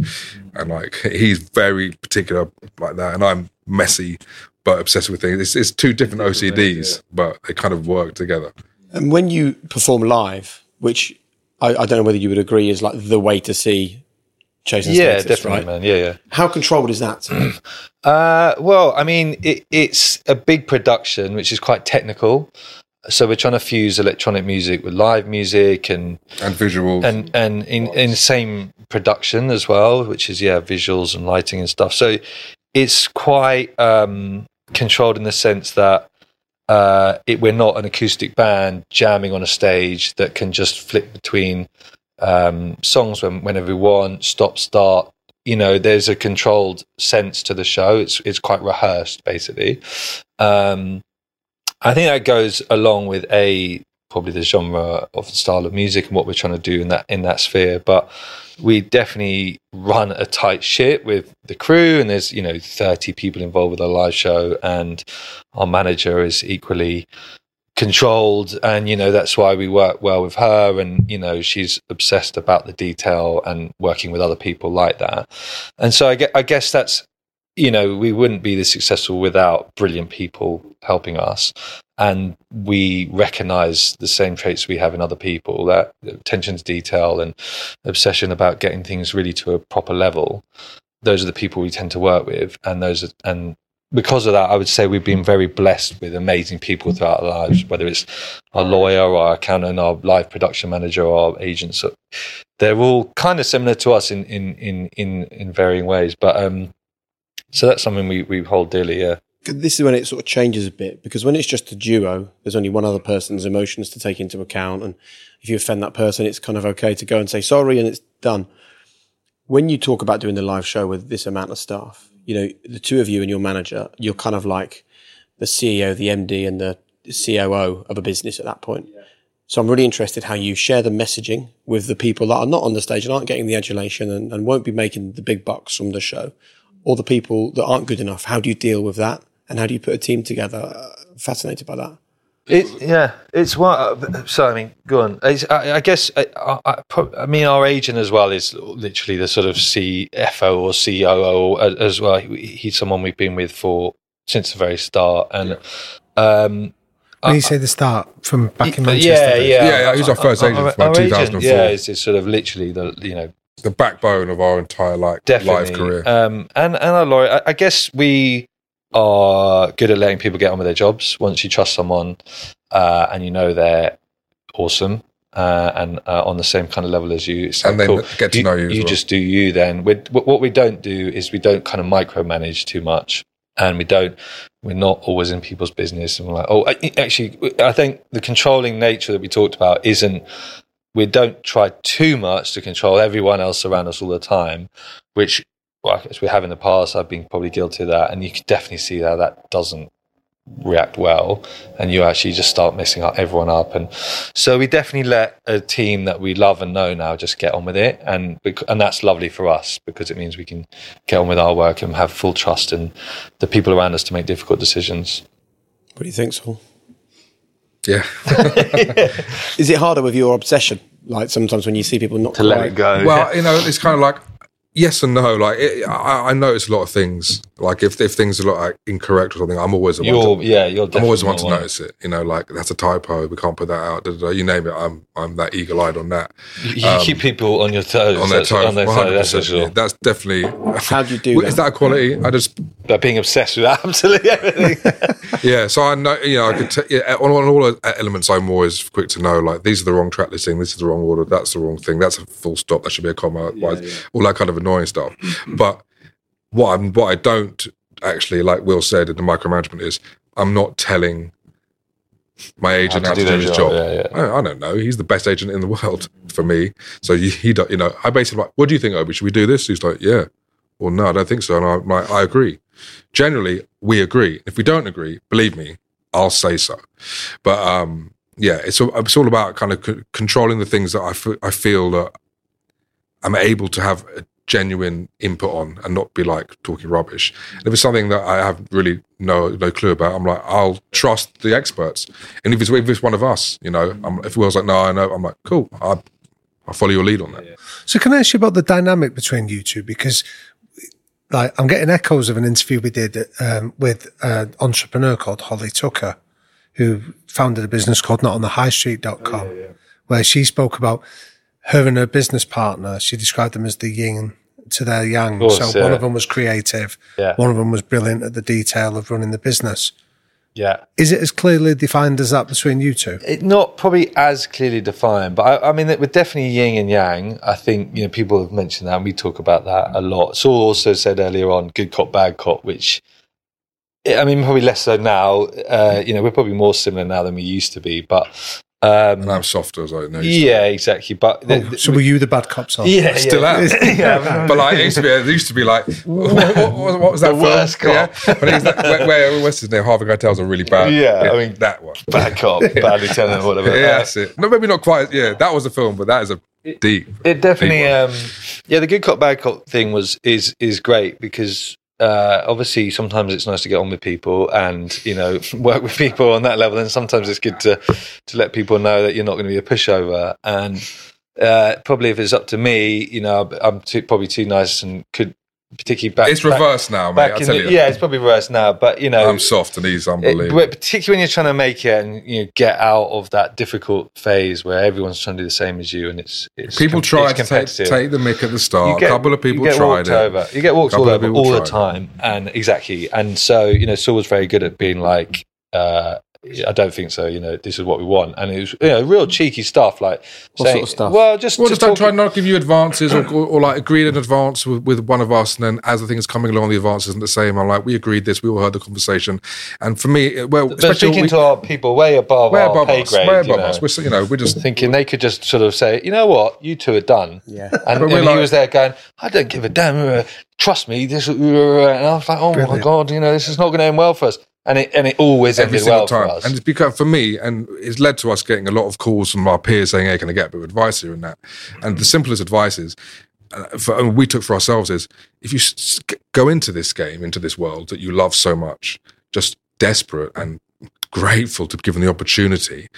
Speaker 2: And like he's very particular like that, and I'm messy but obsessed with things. It's, it's two different OCDs, but they kind of work together.
Speaker 1: And when you perform live, which I, I don't know whether you would agree is like the way to see chasing
Speaker 3: yeah,
Speaker 1: status,
Speaker 3: definitely,
Speaker 1: right?
Speaker 3: man. Yeah, yeah.
Speaker 1: How controlled is that?
Speaker 3: Uh, well, I mean, it, it's a big production, which is quite technical. So we're trying to fuse electronic music with live music and
Speaker 2: And visuals.
Speaker 3: and and in in the same production as well, which is yeah, visuals and lighting and stuff. So it's quite um, controlled in the sense that uh, it, we're not an acoustic band jamming on a stage that can just flip between um, songs when, whenever we want, stop, start. You know, there's a controlled sense to the show. It's it's quite rehearsed, basically. Um, I think that goes along with a probably the genre of the style of music and what we're trying to do in that in that sphere. But we definitely run a tight ship with the crew, and there's you know 30 people involved with a live show, and our manager is equally controlled and you know that's why we work well with her and you know she's obsessed about the detail and working with other people like that and so i guess, I guess that's you know we wouldn't be this successful without brilliant people helping us. And we recognize the same traits we have in other people that attention to detail and obsession about getting things really to a proper level. Those are the people we tend to work with. And those are, and because of that i would say we've been very blessed with amazing people throughout our lives whether it's our lawyer our accountant our live production manager our agents. They're all kind of similar to us in in in in, in varying ways. But um so that's something we, we hold dearly yeah
Speaker 1: this is when it sort of changes a bit because when it's just a duo, there's only one other person's emotions to take into account. And if you offend that person, it's kind of okay to go and say sorry and it's done. When you talk about doing the live show with this amount of staff, you know, the two of you and your manager, you're kind of like the CEO, the MD, and the COO of a business at that point. So I'm really interested how you share the messaging with the people that are not on the stage and aren't getting the adulation and, and won't be making the big bucks from the show, or the people that aren't good enough. How do you deal with that? And how do you put a team together? Uh, fascinated by that.
Speaker 3: It, yeah, it's what. So I mean, go on. It's, I, I guess I, I, I mean our agent as well is literally the sort of CFO or COO as, as well. He, he's someone we've been with for since the very start, and um,
Speaker 5: When you say the start from back in Manchester.
Speaker 3: yeah, yeah,
Speaker 2: Yeah, yeah, he was our first agent from about
Speaker 3: our agent, Yeah, it's, it's sort of literally the you know
Speaker 2: the backbone of our entire like
Speaker 3: definitely
Speaker 2: live career.
Speaker 3: Um, and and our lawyer, I, I guess we are good at letting people get on with their jobs. Once you trust someone uh, and you know they're awesome uh, and uh, on the same kind of level as you,
Speaker 2: And then
Speaker 3: cool.
Speaker 2: get to know you well.
Speaker 3: just do you. Then we what we don't do is we don't kind of micromanage too much, and we don't. We're not always in people's business, and we're like, oh, actually, I think the controlling nature that we talked about isn't we don't try too much to control everyone else around us all the time, which well, as we have in the past, I've been probably guilty of that, and you can definitely see that that doesn't react well, and you actually just start messing up everyone up. And so we definitely let a team that we love and know now just get on with it, and and that's lovely for us because it means we can get on with our work and have full trust in the people around us to make difficult decisions.
Speaker 1: What do you think, Saul?
Speaker 2: Yeah.
Speaker 1: Is it harder with your obsession? Like sometimes when you see people not
Speaker 3: To let it go.
Speaker 2: Well, you know, it's kind of like yes and no. Like it, I, I notice a lot of things. Like if if things are like incorrect or something, I'm always the one.
Speaker 3: you're
Speaker 2: to-
Speaker 3: yeah, you're.
Speaker 2: I'm always the one to notice it. You know, like that's a typo. We can't put that out. da, da, da. You name it. I'm I'm that eagle eyed on that.
Speaker 3: You
Speaker 2: Um,
Speaker 3: keep people on your toes.
Speaker 2: on their toes.
Speaker 3: On their toes, that's
Speaker 2: 100%.
Speaker 3: sure.
Speaker 2: yeah. That's definitely.
Speaker 1: How do you do
Speaker 2: Is
Speaker 1: that?
Speaker 2: that a quality? I just
Speaker 3: But being obsessed with absolutely everything.
Speaker 2: yeah. So I know you know I could t- yeah, on, on all elements. I'm always quick to know like these are the wrong track listing. This is the wrong order. That's the wrong thing. That's a full stop. That should be a comma. why- All that kind of annoying stuff. but what I'm what I don't actually like Will said in the micromanagement is I'm not telling my agent
Speaker 3: to
Speaker 2: how to
Speaker 3: do
Speaker 2: his
Speaker 3: job,
Speaker 2: job.
Speaker 3: yeah, yeah.
Speaker 2: I, I don't know. He's the best agent in the world for me. So he, don't- you know, I basically like, what do you think, Obi? Should we do this? He's like, yeah. Or no, I don't think so. And I'm like, I agree. Generally, we agree. If we don't agree, believe me, I'll say so. But um, yeah, it's all, it's all about kind of c- controlling the things that I I feel that I'm able to have a genuine input on and not be like talking rubbish. And if it's something that I have really no no clue about, I'm like, I'll trust the experts. And if it's, if it's one of us, you know, I'm, if Will's like, no, I know, I'm like, cool, I, I'll follow your lead on that.
Speaker 5: So can I ask you about the dynamic between you two? Because like I'm getting echoes of an interview we did um, with an entrepreneur called Holly Tucker, who founded a business called notonthehighstreet.com, where she spoke about her and her business partner. She described them as the yin to their yang.
Speaker 3: course,
Speaker 5: so one of them was creative.
Speaker 3: Yeah.
Speaker 5: One of them was brilliant at the detail of running the business.
Speaker 3: Yeah.
Speaker 5: Is it as clearly defined as that between you two?
Speaker 3: it, not probably as clearly defined, but I, I mean, we're definitely yin and yang. I think you know people have mentioned that, and we talk about that a lot. Saul also said earlier on, "good cop, bad cop," which I mean, probably less so now. Uh, you know, we're probably more similar now than we used to be, but um,
Speaker 2: And I'm softer as I know.
Speaker 3: yeah, exactly. But the-
Speaker 5: Oh, so were you the bad cop? Saul?
Speaker 3: yeah,
Speaker 2: Still
Speaker 3: yeah.
Speaker 2: am.
Speaker 3: yeah,
Speaker 2: but like, it used to be, it used to be like, what, what, what, what was that
Speaker 3: The
Speaker 2: film?
Speaker 3: worst cop.
Speaker 2: Yeah, but he's like, where, where, what's his name? Harvey Keitel's a really bad.
Speaker 3: Yeah, I mean-
Speaker 2: that one.
Speaker 3: bad cop, bad lieutenant, whatever.
Speaker 2: Yeah, that's it. No, maybe not quite. Yeah, that was a film, but that is a deep.
Speaker 3: It definitely,
Speaker 2: Big one.
Speaker 3: um, yeah. The good cop bad cop thing was is is great because uh, obviously sometimes it's nice to get on with people and you know work with people on that level, and sometimes it's good to to let people know that you're not going to be a pushover. And uh, probably if it's up to me, you know, I'm too, probably too nice and could particularly back.
Speaker 2: It's
Speaker 3: back-
Speaker 2: reversed now, mate.
Speaker 3: back
Speaker 2: I
Speaker 3: in
Speaker 2: tell
Speaker 3: the-
Speaker 2: you.
Speaker 3: yeah, it's probably reversed now, but you know,
Speaker 2: I'm soft and he's unbelievable.
Speaker 3: but particularly when you're trying to make it and you know, get out of that difficult phase where everyone's trying to do the same as you, and it's, it's
Speaker 2: People
Speaker 3: com-
Speaker 2: try to take, take the mick at the start.
Speaker 3: get-
Speaker 2: a couple of people
Speaker 3: you get
Speaker 2: tried
Speaker 3: walked
Speaker 2: it.
Speaker 3: over. You get walked all over all the
Speaker 2: tried it.
Speaker 3: time, and exactly. And so you know, Saul was very good at being like, uh, I don't think so. You know, this is what we want, and it was you know real cheeky stuff like
Speaker 1: What
Speaker 3: saying,
Speaker 1: sort of stuff?
Speaker 3: Well, just
Speaker 2: Well, just don't
Speaker 3: talk-
Speaker 2: try not give you advances or, or, or like agree in advance with, with one of us, and then as the thing is coming along, the advance isn't the same. I'm like, we agreed this, we all heard the conversation, and for me, it- well,
Speaker 3: But
Speaker 2: especially
Speaker 3: speaking
Speaker 2: we,
Speaker 3: to our people way above
Speaker 2: way
Speaker 3: our
Speaker 2: above
Speaker 3: pay
Speaker 2: us,
Speaker 3: grade,
Speaker 2: way
Speaker 3: you know,
Speaker 2: us. We're you know, we're just
Speaker 3: thinking they could just sort of say, you know what, you two are done.
Speaker 1: Yeah.
Speaker 3: And,
Speaker 2: But we're
Speaker 3: he was there going, I don't give a damn. uh, Trust me. This, uh, and I was like, oh my god, you know, this is not going to end well for us. And it and it always
Speaker 2: every
Speaker 3: ended
Speaker 2: single
Speaker 3: well
Speaker 2: time.
Speaker 3: for us.
Speaker 2: And it's because for me, and it's led to us getting a lot of calls from our peers saying, "Hey, can I get a bit of advice here and that?" And the simplest advice is, uh, for, and we took for ourselves is, if you s- s- go into this game, into this world that you love so much, just desperate and grateful to be given the opportunity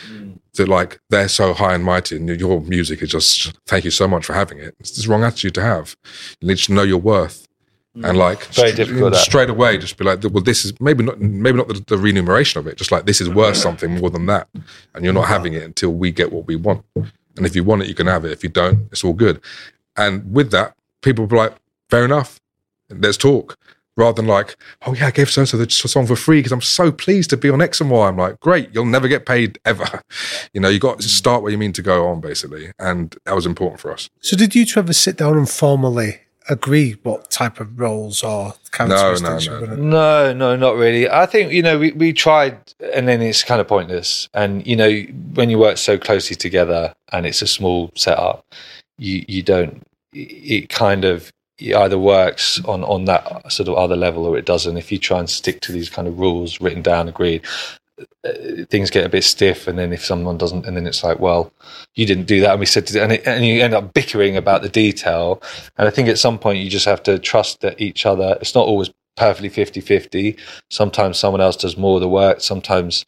Speaker 2: that like they're so high and mighty and your music is just thank you so much for having it it's the wrong attitude to have you need to know your worth and like.
Speaker 3: Very difficult,
Speaker 2: straight away just be like well this is maybe not maybe not the, the remuneration of it just like this is worth something more than that. And you're not having it until we get what we want. And if you want it you can have it. If you don't it's all good. And with that people will be like fair enough. Let's talk. Rather than like oh yeah i gave so and so the song for free because i'm so pleased to be on x and y. I'm like great you'll never get paid ever. You know you got to start where you mean to go on basically. And that was important for us.
Speaker 5: So did you two ever sit down and formally agree what type of roles or characteristics
Speaker 2: no,
Speaker 5: you're
Speaker 2: no.
Speaker 5: going to
Speaker 3: No, no, not really. I think you know we, we tried, and then it's kind of pointless. And you know when you work so closely together, and it's a small setup, you you don't. It kind of it either works on on that sort of other level or it doesn't. If you try and stick to these kind of rules written down, agreed, Uh, things get a bit stiff. And then if someone doesn't, and then it's like, well, you didn't do that, and we said, and, it, and you end up bickering about the detail. And I think at some point you just have to trust that each other. It's not always perfectly 50-50. Sometimes someone else does more of the work. Sometimes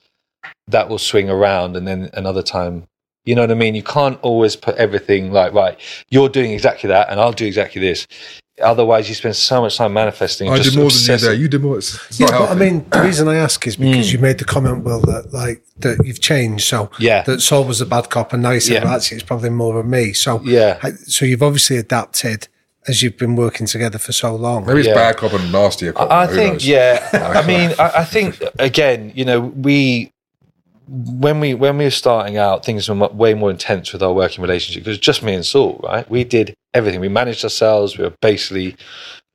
Speaker 3: that will swing around, and then another time you know what I mean? You can't always put everything like, right, you're doing exactly that and I'll do exactly this. Otherwise, you spend so much time manifesting.
Speaker 2: I
Speaker 3: just
Speaker 2: did more
Speaker 3: obsessing.
Speaker 2: than you there. You did more. It's, it's
Speaker 5: Yeah, but I mean, the reason I ask is because
Speaker 3: Mm.
Speaker 5: you made the comment, Will, that like that you've changed. So
Speaker 3: Yeah.
Speaker 5: that Saul was a bad cop, and now you said,
Speaker 3: Yeah.
Speaker 5: well, actually, it's probably more of me. So
Speaker 3: Yeah.
Speaker 5: I- so you've obviously adapted as you've been working together for so long.
Speaker 2: maybe it's
Speaker 3: Yeah.
Speaker 2: bad cop and nastier cop.
Speaker 3: I
Speaker 2: who
Speaker 3: think,
Speaker 2: knows?
Speaker 3: yeah. I mean, I, I think again, you know, we when we when we were starting out, things were way more intense with our working relationship. It was just me and Saul, right? We did everything. We managed ourselves. We were basically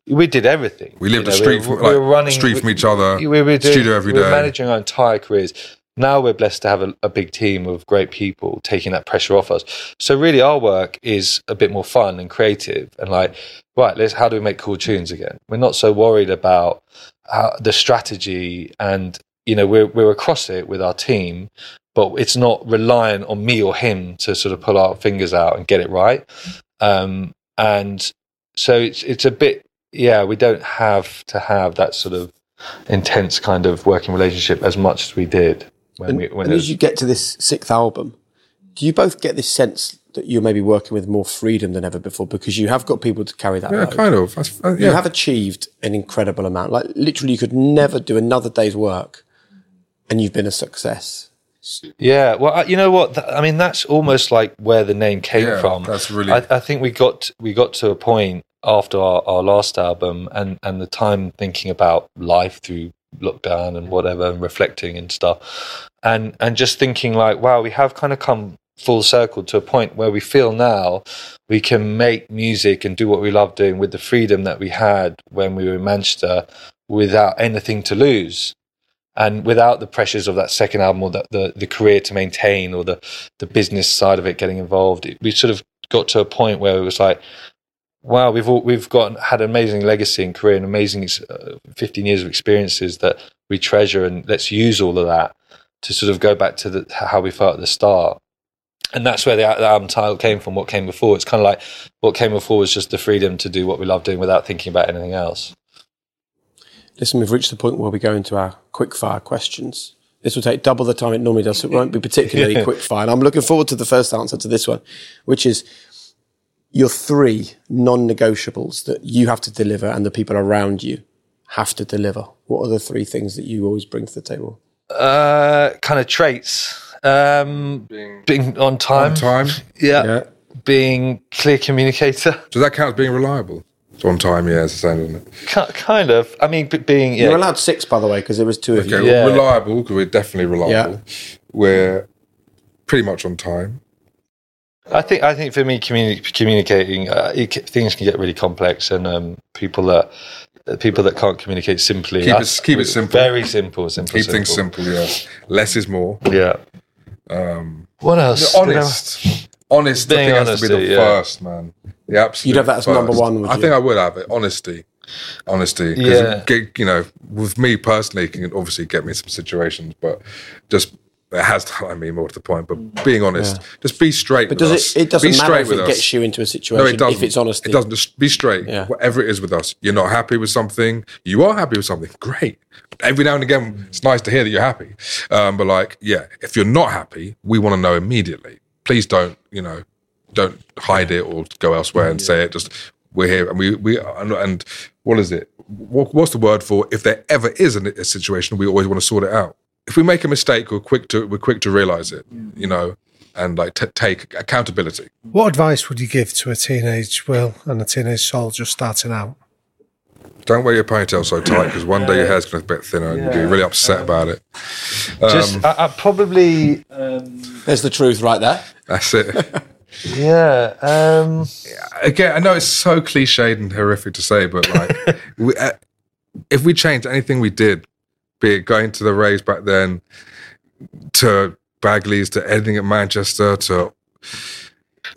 Speaker 3: we did everything.
Speaker 2: We lived
Speaker 3: You
Speaker 2: a street
Speaker 3: we
Speaker 2: from-
Speaker 3: were- we were running
Speaker 2: street from each other,
Speaker 3: We were doing,
Speaker 2: studio every
Speaker 3: we were managing our entire careers. Now we're blessed to have a, a big team of great people taking that pressure off us. So really, our work is a bit more fun and creative, and like, right, let's how do we make cool tunes again? We're not so worried about uh, the strategy, and you know, we're we're across it with our team, but it's not reliant on me or him to sort of pull our fingers out and get it right. Um, and so it's it's a bit, yeah, we don't have to have that sort of intense kind of working relationship as much as we did when
Speaker 1: And,
Speaker 3: we when
Speaker 1: and
Speaker 3: it
Speaker 1: as you get to this sixth album, do you both get this sense that you're maybe working with more freedom than ever before because you have got people to carry that
Speaker 2: yeah,
Speaker 1: load?
Speaker 2: kind of. That's, uh,
Speaker 1: You have achieved an incredible amount. Like literally, you could never do another day's work, and you've been a success.
Speaker 3: Yeah, well, you know what? I mean, that's almost like where the name came
Speaker 2: Yeah,
Speaker 3: from.
Speaker 2: that's really-
Speaker 3: I, I think we got we got to a point after our, our last album and and the time thinking about life through lockdown and whatever and reflecting and stuff, and and just thinking like, wow, we have kind of come full circle to a point where we feel now we can make music and do what we love doing with the freedom that we had when we were in Manchester without anything to lose and without the pressures of that second album or the, the, the career to maintain or the, the business side of it getting involved, it, we sort of got to a point where it was like, wow, we've all, we've got had an amazing legacy and career and amazing uh, 15 years of experiences that we treasure and let's use all of that to sort of go back to the, how we felt at the start. And that's where the, the album title came from. What came before? It's kind of like what came before was just the freedom to do what we love doing without thinking about anything else.
Speaker 1: Listen, we've reached the point where we go into our quick fire questions. This will take double the time it normally does, so it won't be particularly quick fire. And I'm looking forward to the first answer to this one, which is your three non negotiables that you have to deliver and the people around you have to deliver. What are the three things that you always bring to the table?
Speaker 3: Uh, kind of traits. Um, being, on time.
Speaker 2: On time.
Speaker 3: Yeah.
Speaker 1: Yeah.
Speaker 3: Being clear communicator.
Speaker 2: Does that count as being reliable? It's on time, yeah, it's the same, isn't it?
Speaker 3: Ki- kind of. I mean, b- being yeah.
Speaker 1: You're allowed six, by the way, because there was two of
Speaker 2: Okay,
Speaker 1: you.
Speaker 3: Yeah.
Speaker 2: well, reliable, because we're definitely reliable. We're pretty much on time.
Speaker 3: I think I think for me, communi- communicating uh, it, things can get really complex, and um, people that people that can't communicate simply.
Speaker 2: Keep it- keep it simple.
Speaker 3: Very simple. Simple.
Speaker 2: Keep things simple, yes. Less is more.
Speaker 3: Yeah.
Speaker 2: Um,
Speaker 3: What else?
Speaker 2: honest. Honest, I
Speaker 3: Being
Speaker 2: think has to be the
Speaker 3: honesty, yeah.
Speaker 2: first, man. The absolute
Speaker 1: You'd have that as
Speaker 2: first.
Speaker 1: number one, would
Speaker 2: I
Speaker 1: you?
Speaker 2: think I would have it. Honesty. honesty.
Speaker 3: Yeah.
Speaker 2: it you know, with me personally, it can obviously get me in some situations, but just it has to, I mean, more to the point, but being honest, just be straight
Speaker 1: But
Speaker 2: with
Speaker 1: does
Speaker 2: us.
Speaker 1: it, it doesn't
Speaker 2: be
Speaker 1: matter
Speaker 2: straight
Speaker 1: if
Speaker 2: with
Speaker 1: it
Speaker 2: us.
Speaker 1: gets you into a situation No, it if it's honesty.
Speaker 2: It doesn't. Just be straight.
Speaker 1: Yeah.
Speaker 2: Whatever it is with us, you're not happy with something. You are happy with something. Great. Every now and again, it's nice to hear that you're happy. Um, but like, yeah, if you're not happy, we want to know immediately. Please don't, you know, don't hide it or go elsewhere and say it. Just we're here and we we and, and what is it? What, what's the word for if there ever is a, a situation? We always want to sort it out. If we make a mistake, we're quick to we're quick to realize it. You know. And like t- take accountability.
Speaker 5: What advice would you give to a teenage Will and a teenage Saul just starting out?
Speaker 2: Don't wear your ponytail so tight because one day your hair's going to be a bit thinner and you'll be really upset about it. Um,
Speaker 3: Just I, I probably
Speaker 1: There's the truth right there.
Speaker 2: That's it.
Speaker 3: yeah. Um,
Speaker 2: Again, I know it's so cliched and horrific to say, but like, we, uh, if we changed anything we did, be it going to the Rays back then, to Bagley's, to editing at Manchester, to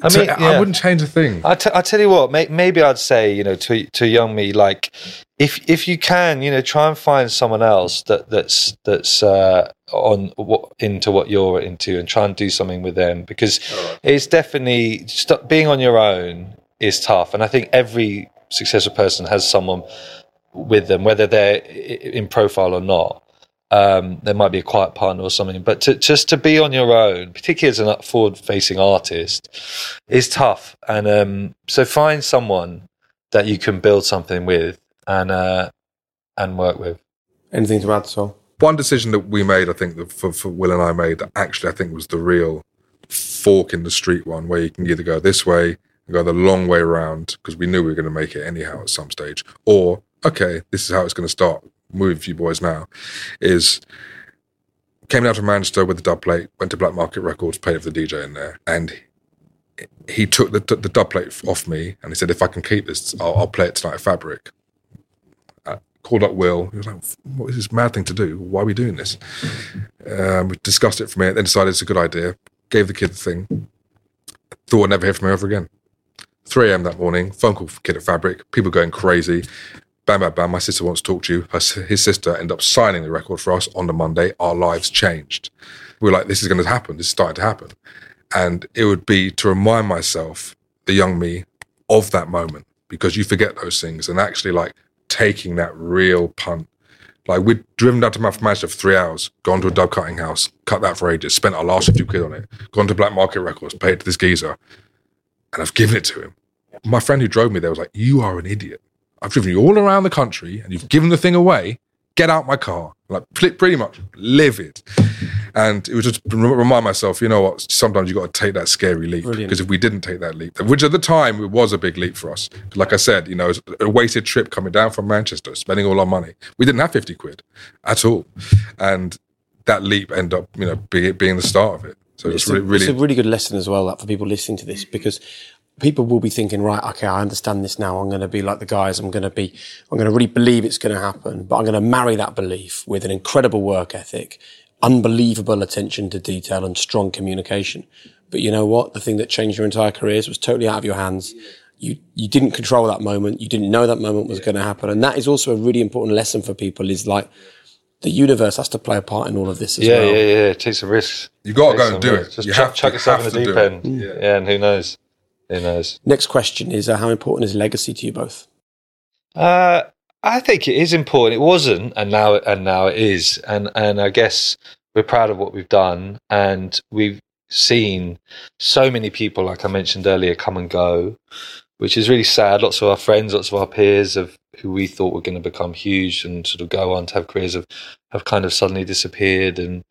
Speaker 3: I
Speaker 2: So
Speaker 3: mean,
Speaker 2: I wouldn't change a thing.
Speaker 3: I, t- I tell you what, may- maybe I'd say, you know, to to young me, like, if if you can, you know, try and find someone else that that's that's uh, on what into what you're into, and try and do something with them because it's definitely st- being on your own is tough, and I think every successful person has someone with them, whether they're in profile or not. Um, there might be a quiet partner or something, but to, just to be on your own, particularly as a forward-facing artist, is tough. And um, so find someone that you can build something with and uh, and work with.
Speaker 1: Anything to add, Saul?
Speaker 2: One decision that we made, I think, that for, for Will and I made, that actually I think was the real fork in the street one, where you can either go this way and go the long way around because we knew we were going to make it anyhow at some stage, or okay, this is how it's going to start. For you boys now is came down to Manchester with the dub plate, went to Black Market Records, paid for the DJ in there, and he took the, the dub plate off me and he said, "If I can keep this, I'll, I'll play it tonight at Fabric." Called up Will. He was like, "What is this mad thing to do? Why are we doing this?" Um, we discussed it for a minute, then decided it's a good idea. Gave the kid the thing. Thought I'd never hear from him ever again. 3 a.m. that morning, phone call kid at Fabric. People going crazy. Bam, bam, bam. My sister wants to talk to you. Her, his sister ended up signing the record for us on the Monday. Our lives changed. We were like, this is going to happen. This is starting to happen. And it would be to remind myself, the young me, of that moment because you forget those things and actually like taking that real punt. Like we'd driven down to Manchester for three hours, gone to a dub cutting house, cut that for ages, spent our last few quid on it, gone to Black Market Records, paid to this geezer, and I've given it to him. My friend who drove me there was like, "You are an idiot. I've driven you all around the country and you've given the thing away. Get out my car." Like pretty much livid. And it was just rem- remind myself, you know what? Sometimes you got to take that scary leap
Speaker 1: Brilliant.
Speaker 2: because if we didn't take that leap, which at the time it was a big leap for us. Like I said, you know, it was a wasted trip coming down from Manchester, spending all our money. We didn't have fifty quid at all, and that leap ended up, you know, being being the start of it. So it's,
Speaker 1: It's,
Speaker 2: really,
Speaker 1: a,
Speaker 2: really
Speaker 1: it's a really good lesson as well that for people listening to this because people will be thinking, right, okay, I understand this now. I'm going to be like the guys. I'm going to be, I'm going to really believe it's going to happen, but I'm going to marry that belief with an incredible work ethic, unbelievable attention to detail and strong communication. But you know what? The thing that changed your entire careers was totally out of your hands. You, you didn't control that moment. You didn't know that moment was going to happen. And that is also a really important lesson for people is like, the universe has to play a part in all of this as
Speaker 3: Yeah,
Speaker 1: well.
Speaker 3: yeah, yeah. Yeah. Take some risks.
Speaker 2: You've gotta
Speaker 3: Take
Speaker 2: go and do
Speaker 3: risks.
Speaker 2: it.
Speaker 3: Just
Speaker 2: You
Speaker 3: chuck,
Speaker 2: have to-
Speaker 3: chuck yourself in the deep
Speaker 2: do it.
Speaker 3: end. Yeah. and who knows? Who knows?
Speaker 1: Next question is uh, how important is legacy to you both?
Speaker 3: Uh, I think it is important. It wasn't, and now and now it is. And and I guess we're proud of what we've done, and we've seen so many people, like I mentioned earlier, come and go, which is really sad. Lots of our friends, lots of our peers, of who we thought were going to become huge and sort of go on to have careers, have have kind of suddenly disappeared, and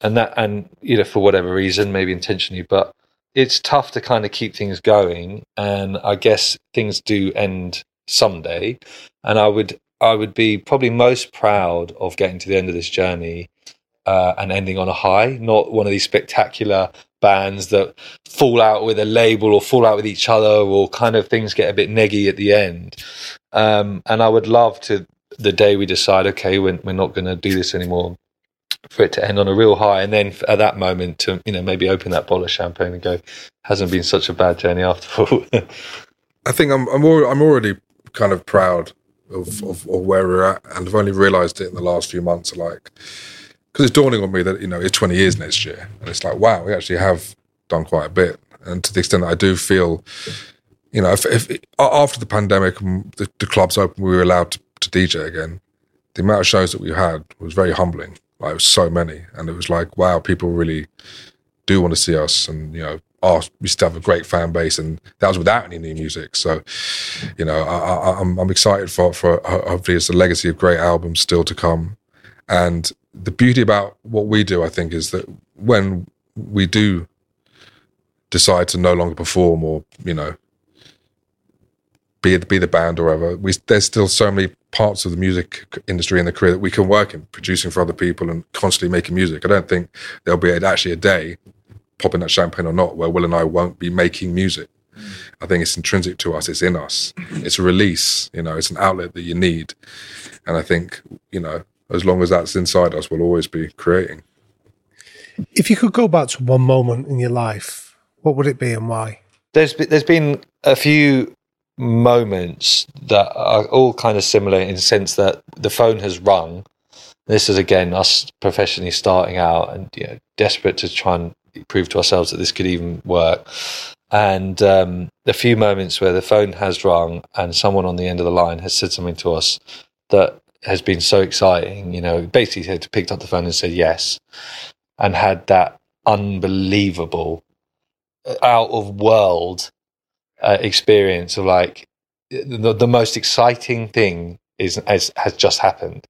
Speaker 3: and that and you know for whatever reason, maybe intentionally, but it's tough to kind of keep things going. And I guess things do end someday and I would I would be probably most proud of getting to the end of this journey uh, and ending on a high, not one of these spectacular bands that fall out with a label or fall out with each other or kind of things get a bit neggy at the end. Um, and I would love to the day we decide, okay, we're, we're not going to do this anymore, for it to end on a real high, and then at that moment to you know maybe open that bottle of champagne and go, hasn't been such a bad journey after all.
Speaker 2: I think I'm I'm, al- I'm already kind of proud of, of, of where we're at, and I've only realised it in the last few months. Like, because it's dawning on me that you know it's 20 years next year, and it's like, wow, we actually have done quite a bit. And to the extent that I do feel, you know, if, if after the pandemic, and the, the clubs open, we were allowed to, to DJ again. The amount of shows that we had was very humbling. Like, it was so many, and it was like, wow, people really do want to see us, and you know, are, we still have a great fan base, and that was without any new music. So, you know, I, I'm excited for for hopefully it's a legacy of great albums still to come, and the beauty about what we do, I think, is that when we do decide to no longer perform or you know be be the band or whatever, we there's still so many parts of the music industry and the career that we can work in, producing for other people and constantly making music. I don't think there'll be actually a day, popping that champagne or not, where Will and I won't be making music. Mm. I think it's intrinsic to us. It's in us. It's a release. You know, it's an outlet that you need. And I think you know, as long as that's inside us, we'll always be creating.
Speaker 5: If you could go back to one moment in your life, what would it be and why?
Speaker 3: there's there's been a few moments that are all kind of similar in the sense that the phone has rung. This is again us professionally starting out and you know, desperate to try and prove to ourselves that this could even work. And um, a few moments where the phone has rung and someone on the end of the line has said something to us that has been so exciting. You know, basically had picked up the phone and said yes, and had that unbelievable, out of world uh, experience of like the, the most exciting thing is has, has just happened.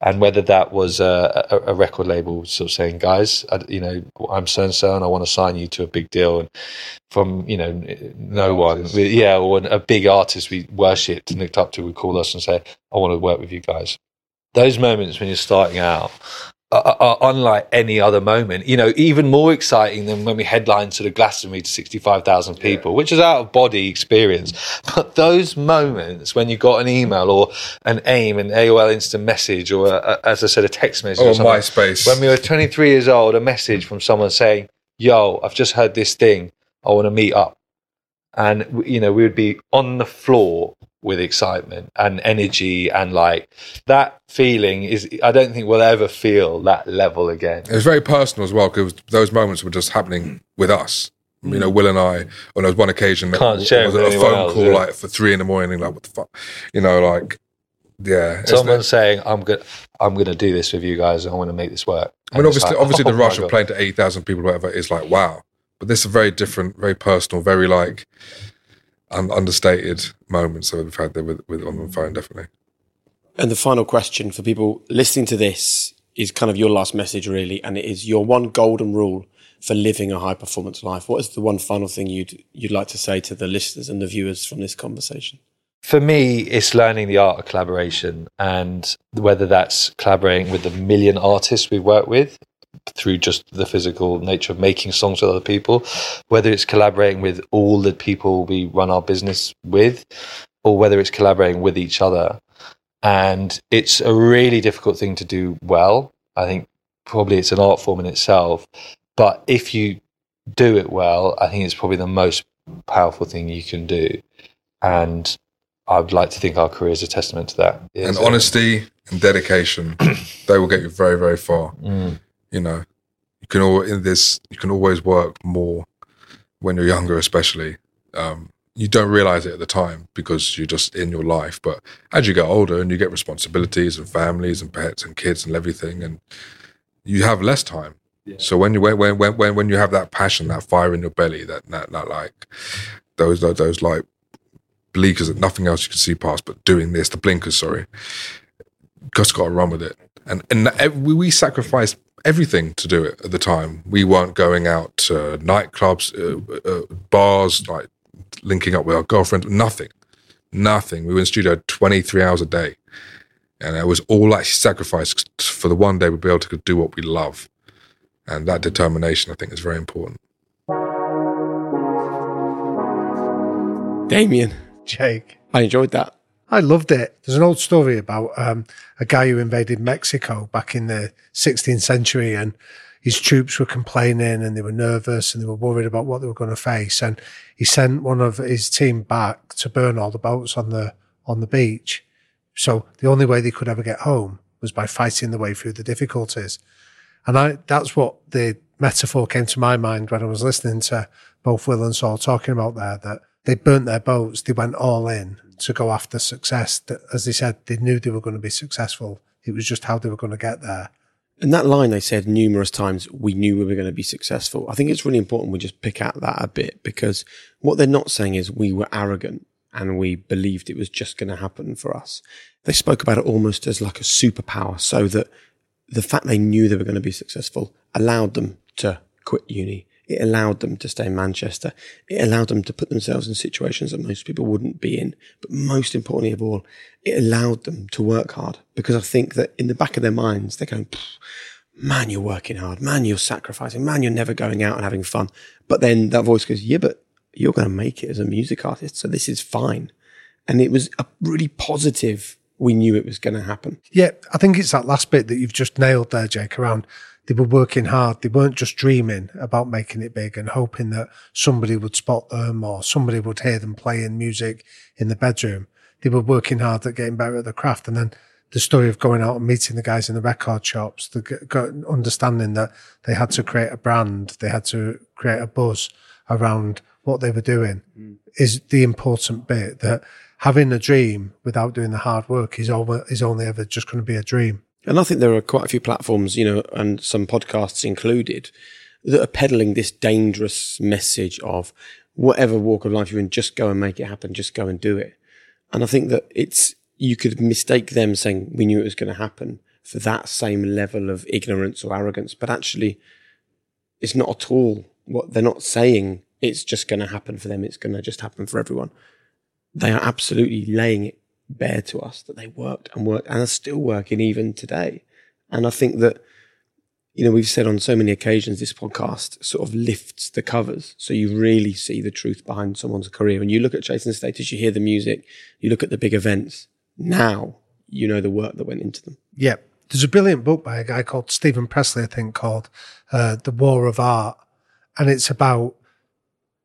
Speaker 3: And whether that was a, a, a, record label sort of saying, guys, I, you know, I'm so and so, and I want to sign you to a big deal, and from you know, no one, yeah, or a big artist we worshipped and looked up to would call us and say, I want to work with you guys. Those moments when you're starting out are, are, unlike any other moment. You know, even more exciting than when we headlined to the Glastonbury to 65,000 people, yeah. which is out of body experience. But those moments when you got an email or an AIM, an AOL instant message, or a, a, as I said, a text message,
Speaker 2: or, or MySpace.
Speaker 3: When we were 23 years old, a message from someone saying, "Yo, I've just heard this thing. I want to meet up." And you know, we would be on the floor with excitement and energy and like that feeling is i don't think we'll ever feel that level again
Speaker 2: it was very personal as well because those moments were just happening with us you know, mm. Will and I, on there was one occasion,
Speaker 3: Can't share
Speaker 2: was
Speaker 3: a
Speaker 2: phone
Speaker 3: else,
Speaker 2: call
Speaker 3: yeah.
Speaker 2: like for three in the morning, like what the fuck, you know, like yeah.
Speaker 3: Someone saying, "I'm good. I'm going to do this with you guys. I want to make this work."
Speaker 2: I mean, obviously,
Speaker 3: like,
Speaker 2: obviously,
Speaker 3: oh
Speaker 2: the rush of playing to eight thousand people, whatever, is like wow. But this is a very different, very personal, very like un- understated moments that we've had there with, with on the phone, definitely.
Speaker 1: And the final question for people listening to this is kind of your last message, really, and it is your one golden rule for living a high performance life. What is the one final thing you'd you'd like to say to the listeners and the viewers from this conversation?
Speaker 3: For me, it's learning the art of collaboration, and whether that's collaborating with the million artists we work with through just the physical nature of making songs with other people, whether it's collaborating with all the people we run our business with, or whether it's collaborating with each other. And it's a really difficult thing to do well. I think probably it's an art form in itself. But if you do it well, I think it's probably the most powerful thing you can do. And I'd like to think our career is a testament to that.
Speaker 2: and
Speaker 3: Is,
Speaker 2: honesty and dedication, they will get you very, very far.
Speaker 3: mm,
Speaker 2: You know, you can all in this. You can always work more when you're younger, especially. Um, you don't realize it at the time because you're just in your life. But as you get older and you get responsibilities and families and pets and kids and everything, and you have less time. So when you when when when when you have that passion, that fire in your belly, that that, that like those those, those like bleakers that nothing else you can see past, but doing this, the blinkers, sorry, just got to run with it. And and we, we sacrificed everything to do it at the time. We weren't going out to nightclubs, uh, uh, bars, like linking up with our girlfriend. Nothing, nothing. We were in studio twenty three hours a day, and it was all like sacrifice for the one day we'd be able to do what we love. And that determination, I think, is very important.
Speaker 1: Damian,
Speaker 5: Jake.
Speaker 1: I enjoyed that.
Speaker 5: I loved it. There's an old story about um, a guy who invaded Mexico back in the 16th century, and his troops were complaining and they were nervous and they were worried about what they were going to face. And he sent one of his team back to burn all the boats on the on the beach. So the only way they could ever get home was by fighting their way through the difficulties. And I that's what the metaphor came to my mind when I was listening to both Will and Saul talking about there that they burnt their boats, they went all in to go after success. That, as they said, they knew they were going to be successful. It was just how they were going to get there.
Speaker 1: And that line they said numerous times, we knew we were going to be successful. I think it's really important we just pick out that a bit because what they're not saying is we were arrogant and we believed it was just going to happen for us. They spoke about it almost as like a superpower so that the fact they knew they were going to be successful allowed them to quit uni. It allowed them to stay in Manchester. It allowed them to put themselves in situations that most people wouldn't be in. But most importantly of all, it allowed them to work hard because I think that in the back of their minds, they're going, man, you're working hard. Man, you're sacrificing. Man, you're never going out and having fun. But then that voice goes, yeah, but you're going to make it as a music artist. So this is fine. And it was a really positive. We knew it was going to happen.
Speaker 5: Yeah, I think it's that last bit that you've just nailed there, Jake, around they were working hard. They weren't just dreaming about making it big and hoping that somebody would spot them or somebody would hear them playing music in the bedroom. They were working hard at getting better at the craft. And then the story of going out and meeting the guys in the record shops, the understanding that they had to create a brand, they had to create a buzz around what they were doing mm. is the important bit that having a dream without doing the hard work is, over, is only ever just going to be a dream.
Speaker 1: And I think there are quite a few platforms, you know, and some podcasts included, that are peddling this dangerous message of whatever walk of life you're in, just go and make it happen, just go and do it. And I think that it's, you could mistake them saying we knew it was going to happen for that same level of ignorance or arrogance, but actually it's not at all what they're not saying. It's just going to happen for them. It's going to just happen for everyone. They are absolutely laying it bear to us that they worked and worked and are still working even today. And I think that, you know, we've said on so many occasions this podcast sort of lifts the covers. So you really see the truth behind someone's career. And you look at Chase and Status, you hear the music, you look at the big events. Now you know the work that went into them.
Speaker 5: Yeah. There's a brilliant book by a guy called Steven Pressfield, I think, called uh, The War of Art. And it's about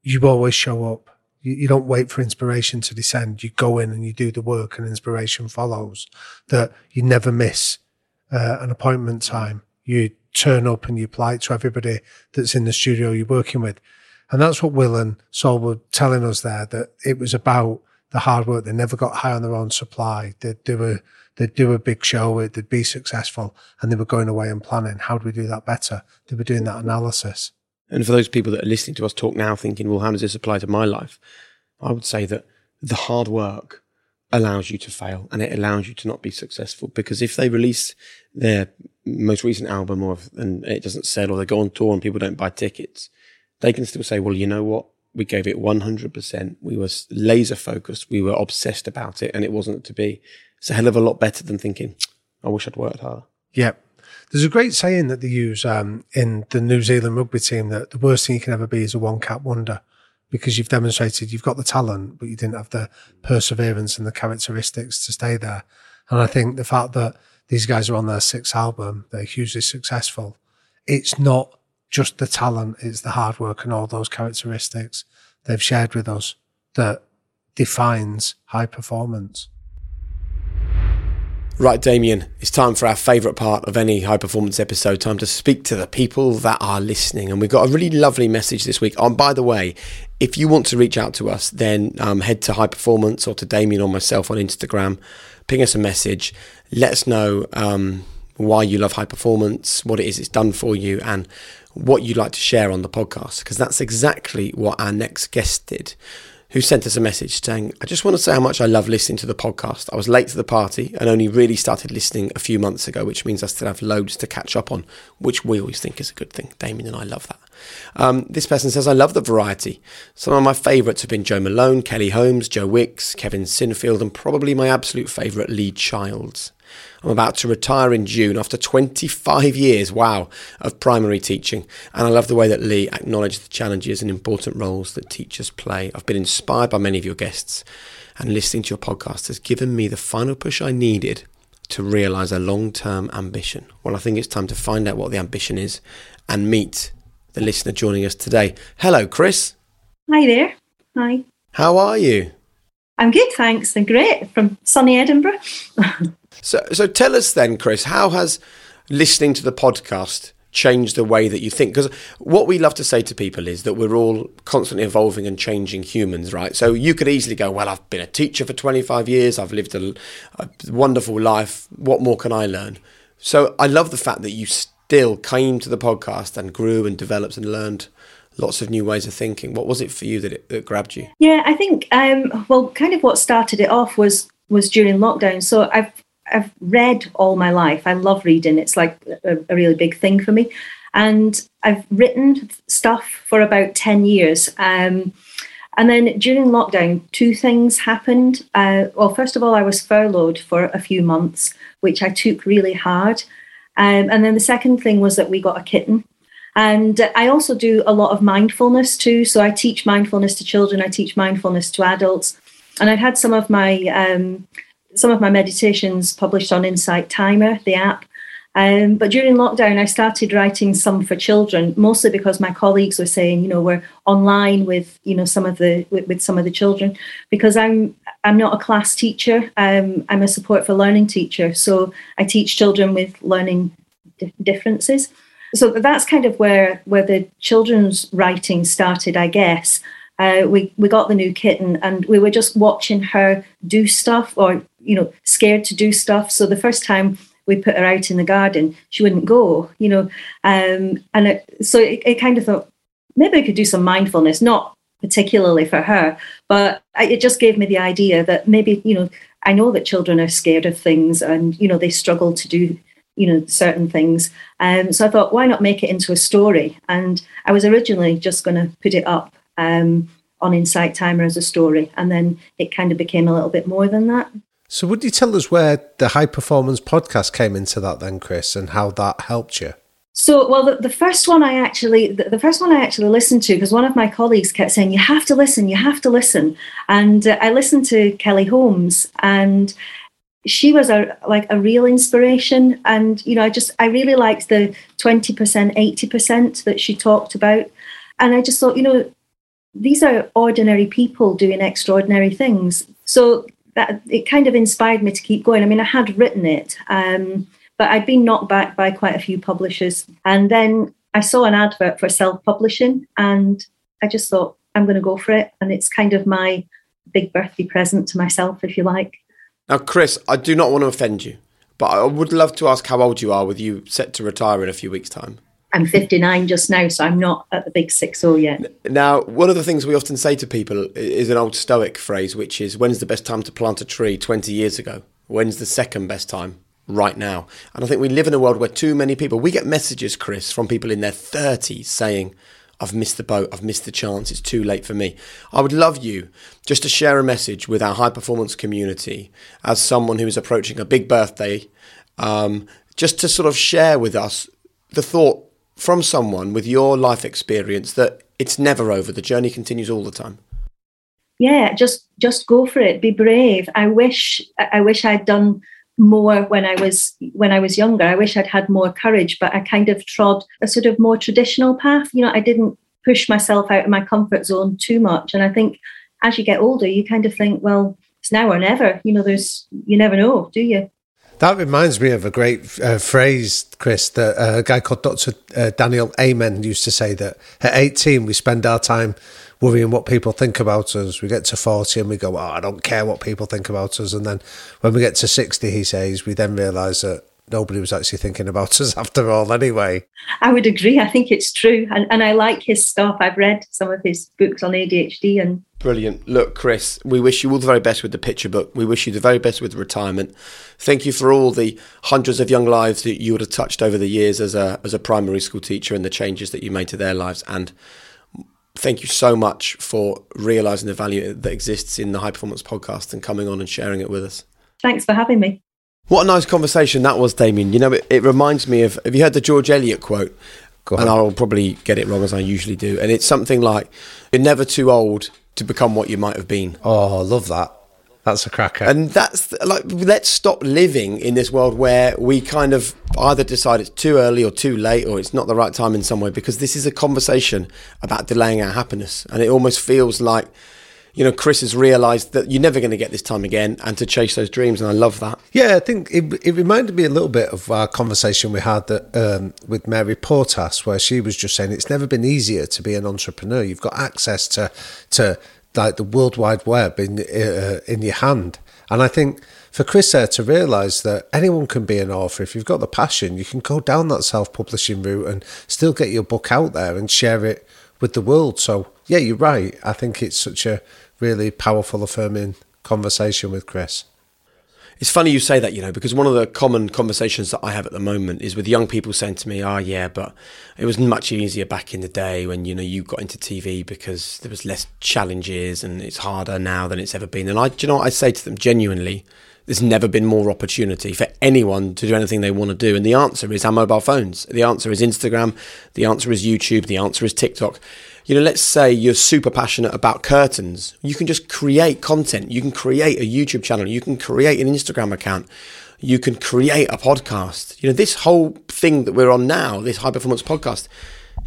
Speaker 5: you always show up you, you, don't wait for inspiration to descend. You go in and you do the work, and inspiration follows. That you never miss uh, an appointment time. You turn up and you apply to everybody that's in the studio you're working with. And that's what Will and Saul were telling us there, that it was about the hard work. They never got high on their own supply. They'd do a, they'd do a big show, they'd be successful, and they were going away and planning, how do we do that better? They were doing that analysis.
Speaker 1: And for those people that are listening to us talk now, thinking, well, how does this apply to my life? I would say that the hard work allows you to fail and it allows you to not be successful because if they release their most recent album or and it doesn't sell or they go on tour and people don't buy tickets, they can still say, well, you know what? We gave it 100%. We were laser focused. We were obsessed about it and it wasn't to be. It's a hell of a lot better than thinking, I wish I'd worked harder.
Speaker 5: Yep. There's a great saying that they use um, in the New Zealand rugby team that the worst thing you can ever be is a one cap wonder because you've demonstrated you've got the talent, but you didn't have the perseverance and the characteristics to stay there. And I think the fact that these guys are on their sixth album, they're hugely successful. It's not just the talent, it's the hard work and all those characteristics they've shared with us that defines high performance.
Speaker 1: Right, Damian, it's time for our favourite part of any high performance episode. Time to speak to the people that are listening. And we've got a really lovely message this week. And by the way, if you want to reach out to us, then um, head to High Performance or to Damian or myself on Instagram, ping us a message, let us know um, why you love high performance, what it is it's done for you, and what you'd like to share on the podcast, because that's exactly what our next guest did who sent us a message saying, I just want to say how much I love listening to the podcast. I was late to the party and only really started listening a few months ago, which means I still have loads to catch up on, which we always think is a good thing. Damian and I love that. Um, this person says, I love the variety. Some of my favourites have been Jo Malone, Kelly Holmes, Joe Wicks, Kevin Sinfield, and probably my absolute favourite, Lee Childs. I'm about to retire in June after 25 years, wow, of primary teaching. And I love the way that Lee acknowledged the challenges and important roles that teachers play. I've been inspired by many of your guests, and listening to your podcast has given me the final push I needed to realize a long term ambition. Well, I think it's time to find out what the ambition is and meet the listener joining us today. Hello, Chris.
Speaker 8: Hi there. Hi.
Speaker 1: How are you?
Speaker 8: I'm good, thanks. I'm great from sunny Edinburgh.
Speaker 1: So, so tell us then, Chris, how has listening to the podcast changed the way that you think? Because what we love to say to people is that we're all constantly evolving and changing humans, right? So you could easily go, well, I've been a teacher for 25 years, I've lived a, a wonderful life. What more can I learn? So I love the fact that you still came to the podcast and grew and developed and learned lots of new ways of thinking. What was it for you that it that grabbed you?
Speaker 8: Yeah, I think um, well, kind of what started it off was was during lockdown. So I've I've read all my life. I love reading. It's like a, a, really big thing for me. And I've written stuff for about 10 years. Um, and then during lockdown, two things happened. Uh, well, first of all, I was furloughed for a few months, which I took really hard. Um, and then the second thing was that we got a kitten. And I also do a lot of mindfulness too. So I teach mindfulness to children, I teach mindfulness to adults. And I've had some of my um, some of my meditations published on Insight Timer, the app. Um, but during lockdown, I started writing some for children, mostly because my colleagues were saying, you know, we're online with, you know, some of the with, with some of the children, because I'm I'm not a class teacher. Um, I'm a support for learning teacher, so I teach children with learning di- differences. So that's kind of where where the children's writing started, I guess. Uh, we we got the new kitten, and we were just watching her do stuff, or you know, scared to do stuff. So the first time we put her out in the garden, she wouldn't go, you know. Um, and it, so it, it, kind of thought maybe I could do some mindfulness, not particularly for her, but it just gave me the idea that maybe, you know, I know that children are scared of things and, you know, they struggle to do, you know, certain things. Um, so I thought, why not make it into a story? And I was originally just going to put it up um, on Insight Timer as a story. And then it kind of became a little bit more than that.
Speaker 5: So, would you tell us where the high performance podcast came into that then, Chris, and how that helped you?
Speaker 8: So, well, the, the first one I actually, the, the, first one I actually listened to, because one of my colleagues kept saying, "You have to listen, you have to listen," and uh, I listened to Kelly Holmes, and she was a like a real inspiration. And you know, I just I really liked the twenty percent, eighty percent that she talked about, and I just thought, you know, these are ordinary people doing extraordinary things. So that it kind of inspired me to keep going. I mean, I had written it, um, but I'd been knocked back by quite a few publishers. And then I saw an advert for self publishing, and I just thought, I'm going to go for it. And it's kind of my big birthday present to myself, if you like.
Speaker 1: Now, Chris, I do not want to offend you, but I would love to ask how old you are with you set to retire in a few weeks' time.
Speaker 8: I'm 59 just now, so I'm not at the big 6 0 yet.
Speaker 1: Now, one of the things we often say to people is an old Stoic phrase, which is when's the best time to plant a tree 20 years ago? When's the second best time? Right now. And I think we live in a world where too many people, we get messages, Chris, from people in their 30s saying, I've missed the boat, I've missed the chance, it's too late for me. I would love you just to share a message with our high performance community as someone who is approaching a big birthday, um, just to sort of share with us the thought from someone with your life experience that it's never over. The journey continues all the time.
Speaker 8: Yeah, just just go for it. Be brave. I wish I wish I'd done more when I was when I was younger. I wish I'd had more courage, but I kind of trod a sort of more traditional path. You know, I didn't push myself out of my comfort zone too much. And I think as you get older, you kind of think, well, it's now or never. You know, there's you never know, do you?
Speaker 5: That reminds me of a great uh, phrase, Chris, that uh, a guy called Dr. Uh, Daniel Amen used to say that at 18, we spend our time worrying what people think about us. We get to 40 and we go, oh, I don't care what people think about us. And then when we get to 60, he says, we then realise that nobody was actually thinking about us after all anyway.
Speaker 8: I would agree. I think it's true. And, and I like his stuff. I've read some of his books on ADHD and
Speaker 1: Brilliant. Look, Chris, we wish you all the very best with the picture book. We wish you the very best with retirement. Thank you for all the hundreds of young lives that you would have touched over the years as a as a primary school teacher and the changes that you made to their lives. And thank you so much for realizing the value that exists in the High Performance Podcast and coming on and sharing it with us.
Speaker 8: Thanks for having me.
Speaker 1: What a nice conversation that was, Damian. You know, it, it reminds me of have you heard the George Eliot quote? And I'll probably get it wrong as I usually do. And it's something like, You're never too old to become what you might have been.
Speaker 5: Oh, I love that. That's a cracker.
Speaker 1: And that's like, let's stop living in this world where we kind of either decide it's too early or too late or it's not the right time in some way because this is a conversation about delaying our happiness. And it almost feels like, you know, Chris has realised that you're never going to get this time again and to chase those dreams. And I love that.
Speaker 5: Yeah, I think it, it reminded me a little bit of our conversation we had that, um, with Mary Portas, where she was just saying it's never been easier to be an entrepreneur. You've got access to, to like the World Wide Web in, uh, in your hand. And I think for Chris there to realise that anyone can be an author. If you've got the passion, you can go down that self publishing route and still get your book out there and share it with the world. So, yeah, you're right. I think it's such a really powerful, affirming conversation with Chris.
Speaker 1: It's funny you say that, you know, because one of the common conversations that I have at the moment is with young people saying to me, "Oh, yeah, but it was much easier back in the day when you know you got into TV because there was less challenges and it's harder now than it's ever been." And I, you know, I say to them genuinely, there's never been more opportunity for anyone to do anything they want to do. And the answer is our mobile phones. The answer is Instagram. The answer is YouTube. The answer is TikTok you know, let's say you're super passionate about curtains. You can just create content. You can create a YouTube channel. You can create an Instagram account. you can create a podcast. You know, this whole thing that we're on now, this high performance podcast,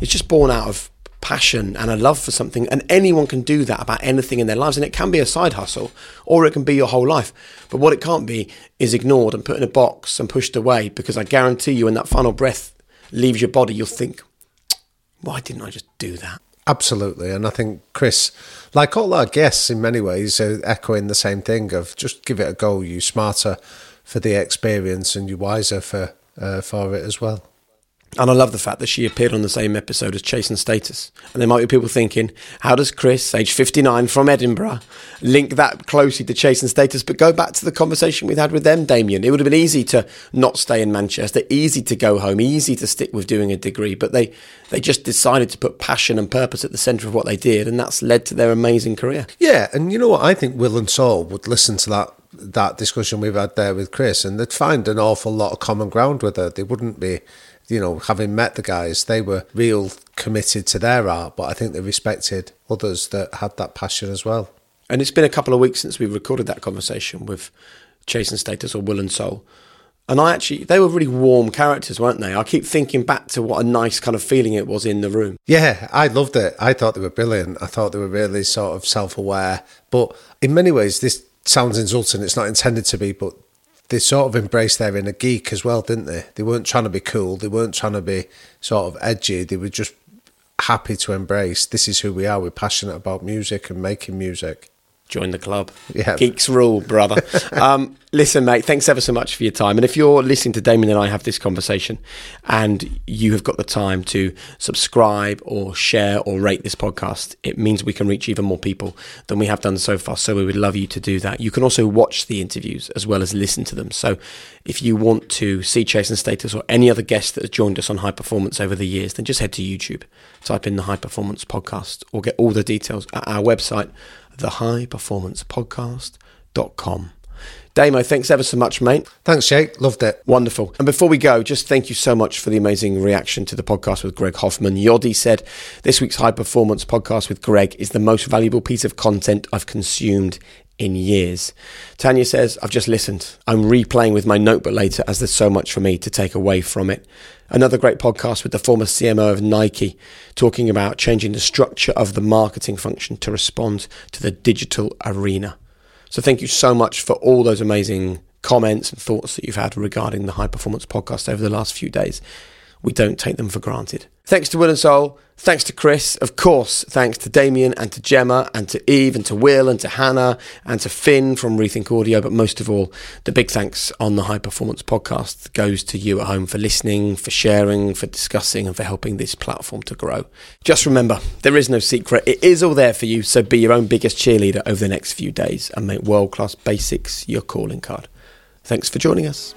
Speaker 1: it's just born out of passion and a love for something. And anyone can do that about anything in their lives. And it can be a side hustle or it can be your whole life. But what it can't be is ignored and put in a box and pushed away because I guarantee you, when that final breath leaves your body, you'll think, why didn't I just do that?
Speaker 5: Absolutely. And I think Chris, like all our guests in many ways, are echoing the same thing of just give it a go. You smarter for the experience and you wiser for uh, for it as well.
Speaker 1: And I love the fact that she appeared on the same episode as Chase and Status. And there might be people thinking, how does Chris, age 59 from Edinburgh, link that closely to Chase and Status? But go back to the conversation we had with them, Damian. It would have been easy to not stay in Manchester, easy to go home, easy to stick with doing a degree. But they, they just decided to put passion and purpose at the centre of what they did. And that's led to their amazing career.
Speaker 5: Yeah. And you know what? I think Will and Saul would listen to that that discussion we've had there with Chris and they'd find an awful lot of common ground with her. They wouldn't be you know, having met the guys, they were real committed to their art, but I think they respected others that had that passion as well.
Speaker 1: And it's been a couple of weeks since we recorded that conversation with Chase and Status or Will and Saul. And I actually, they were really warm characters, weren't they? I keep thinking back to what a nice kind of feeling it was in the room.
Speaker 5: Yeah, I loved it. I thought they were brilliant. I thought they were really sort of self aware. But in many ways, this sounds insulting. It's not intended to be, but they sort of embraced their inner geek as well, didn't they? They weren't trying to be cool. They weren't trying to be sort of edgy. They were just happy to embrace this is who we are. We're passionate about music and making music.
Speaker 1: Join the club.
Speaker 5: Yeah.
Speaker 1: Geeks rule, brother. um, listen, mate, thanks ever so much for your time. And if you're listening to Damian and I have this conversation and you have got the time to subscribe or share or rate this podcast, it means we can reach even more people than we have done so far. So we would love you to do that. You can also watch the interviews as well as listen to them. So if you want to see Chase and Status or any other guest that has joined us on High Performance over the years, then just head to YouTube, type in the High Performance Podcast, or get all the details at our website thehighperformancepodcast.com. Damo, thanks ever so much, mate.
Speaker 5: Thanks, Jake. Loved it.
Speaker 1: Wonderful. And before we go, just thank you so much for the amazing reaction to the podcast with Greg Hoffman. Yodi said, This week's high performance podcast with Greg is the most valuable piece of content I've consumed in years. Tanya says, I've just listened. I'm replaying with my notebook later as there's so much for me to take away from it. Another great podcast with the former CMO of Nike talking about changing the structure of the marketing function to respond to the digital arena. So thank you so much for all those amazing comments and thoughts that you've had regarding the high performance podcast over the last few days. We don't take them for granted. Thanks to Will and Saul. Thanks to Chris. Of course, thanks to Damian and to Gemma and to Eve and to Will and to Hannah and to Finn from Rethink Audio. But most of all, the big thanks on the High Performance Podcast goes to you at home for listening, for sharing, for discussing, and for helping this platform to grow. Just remember, there is no secret. It is all there for you. So be your own biggest cheerleader over the next few days and make world class basics your calling card. Thanks for joining us.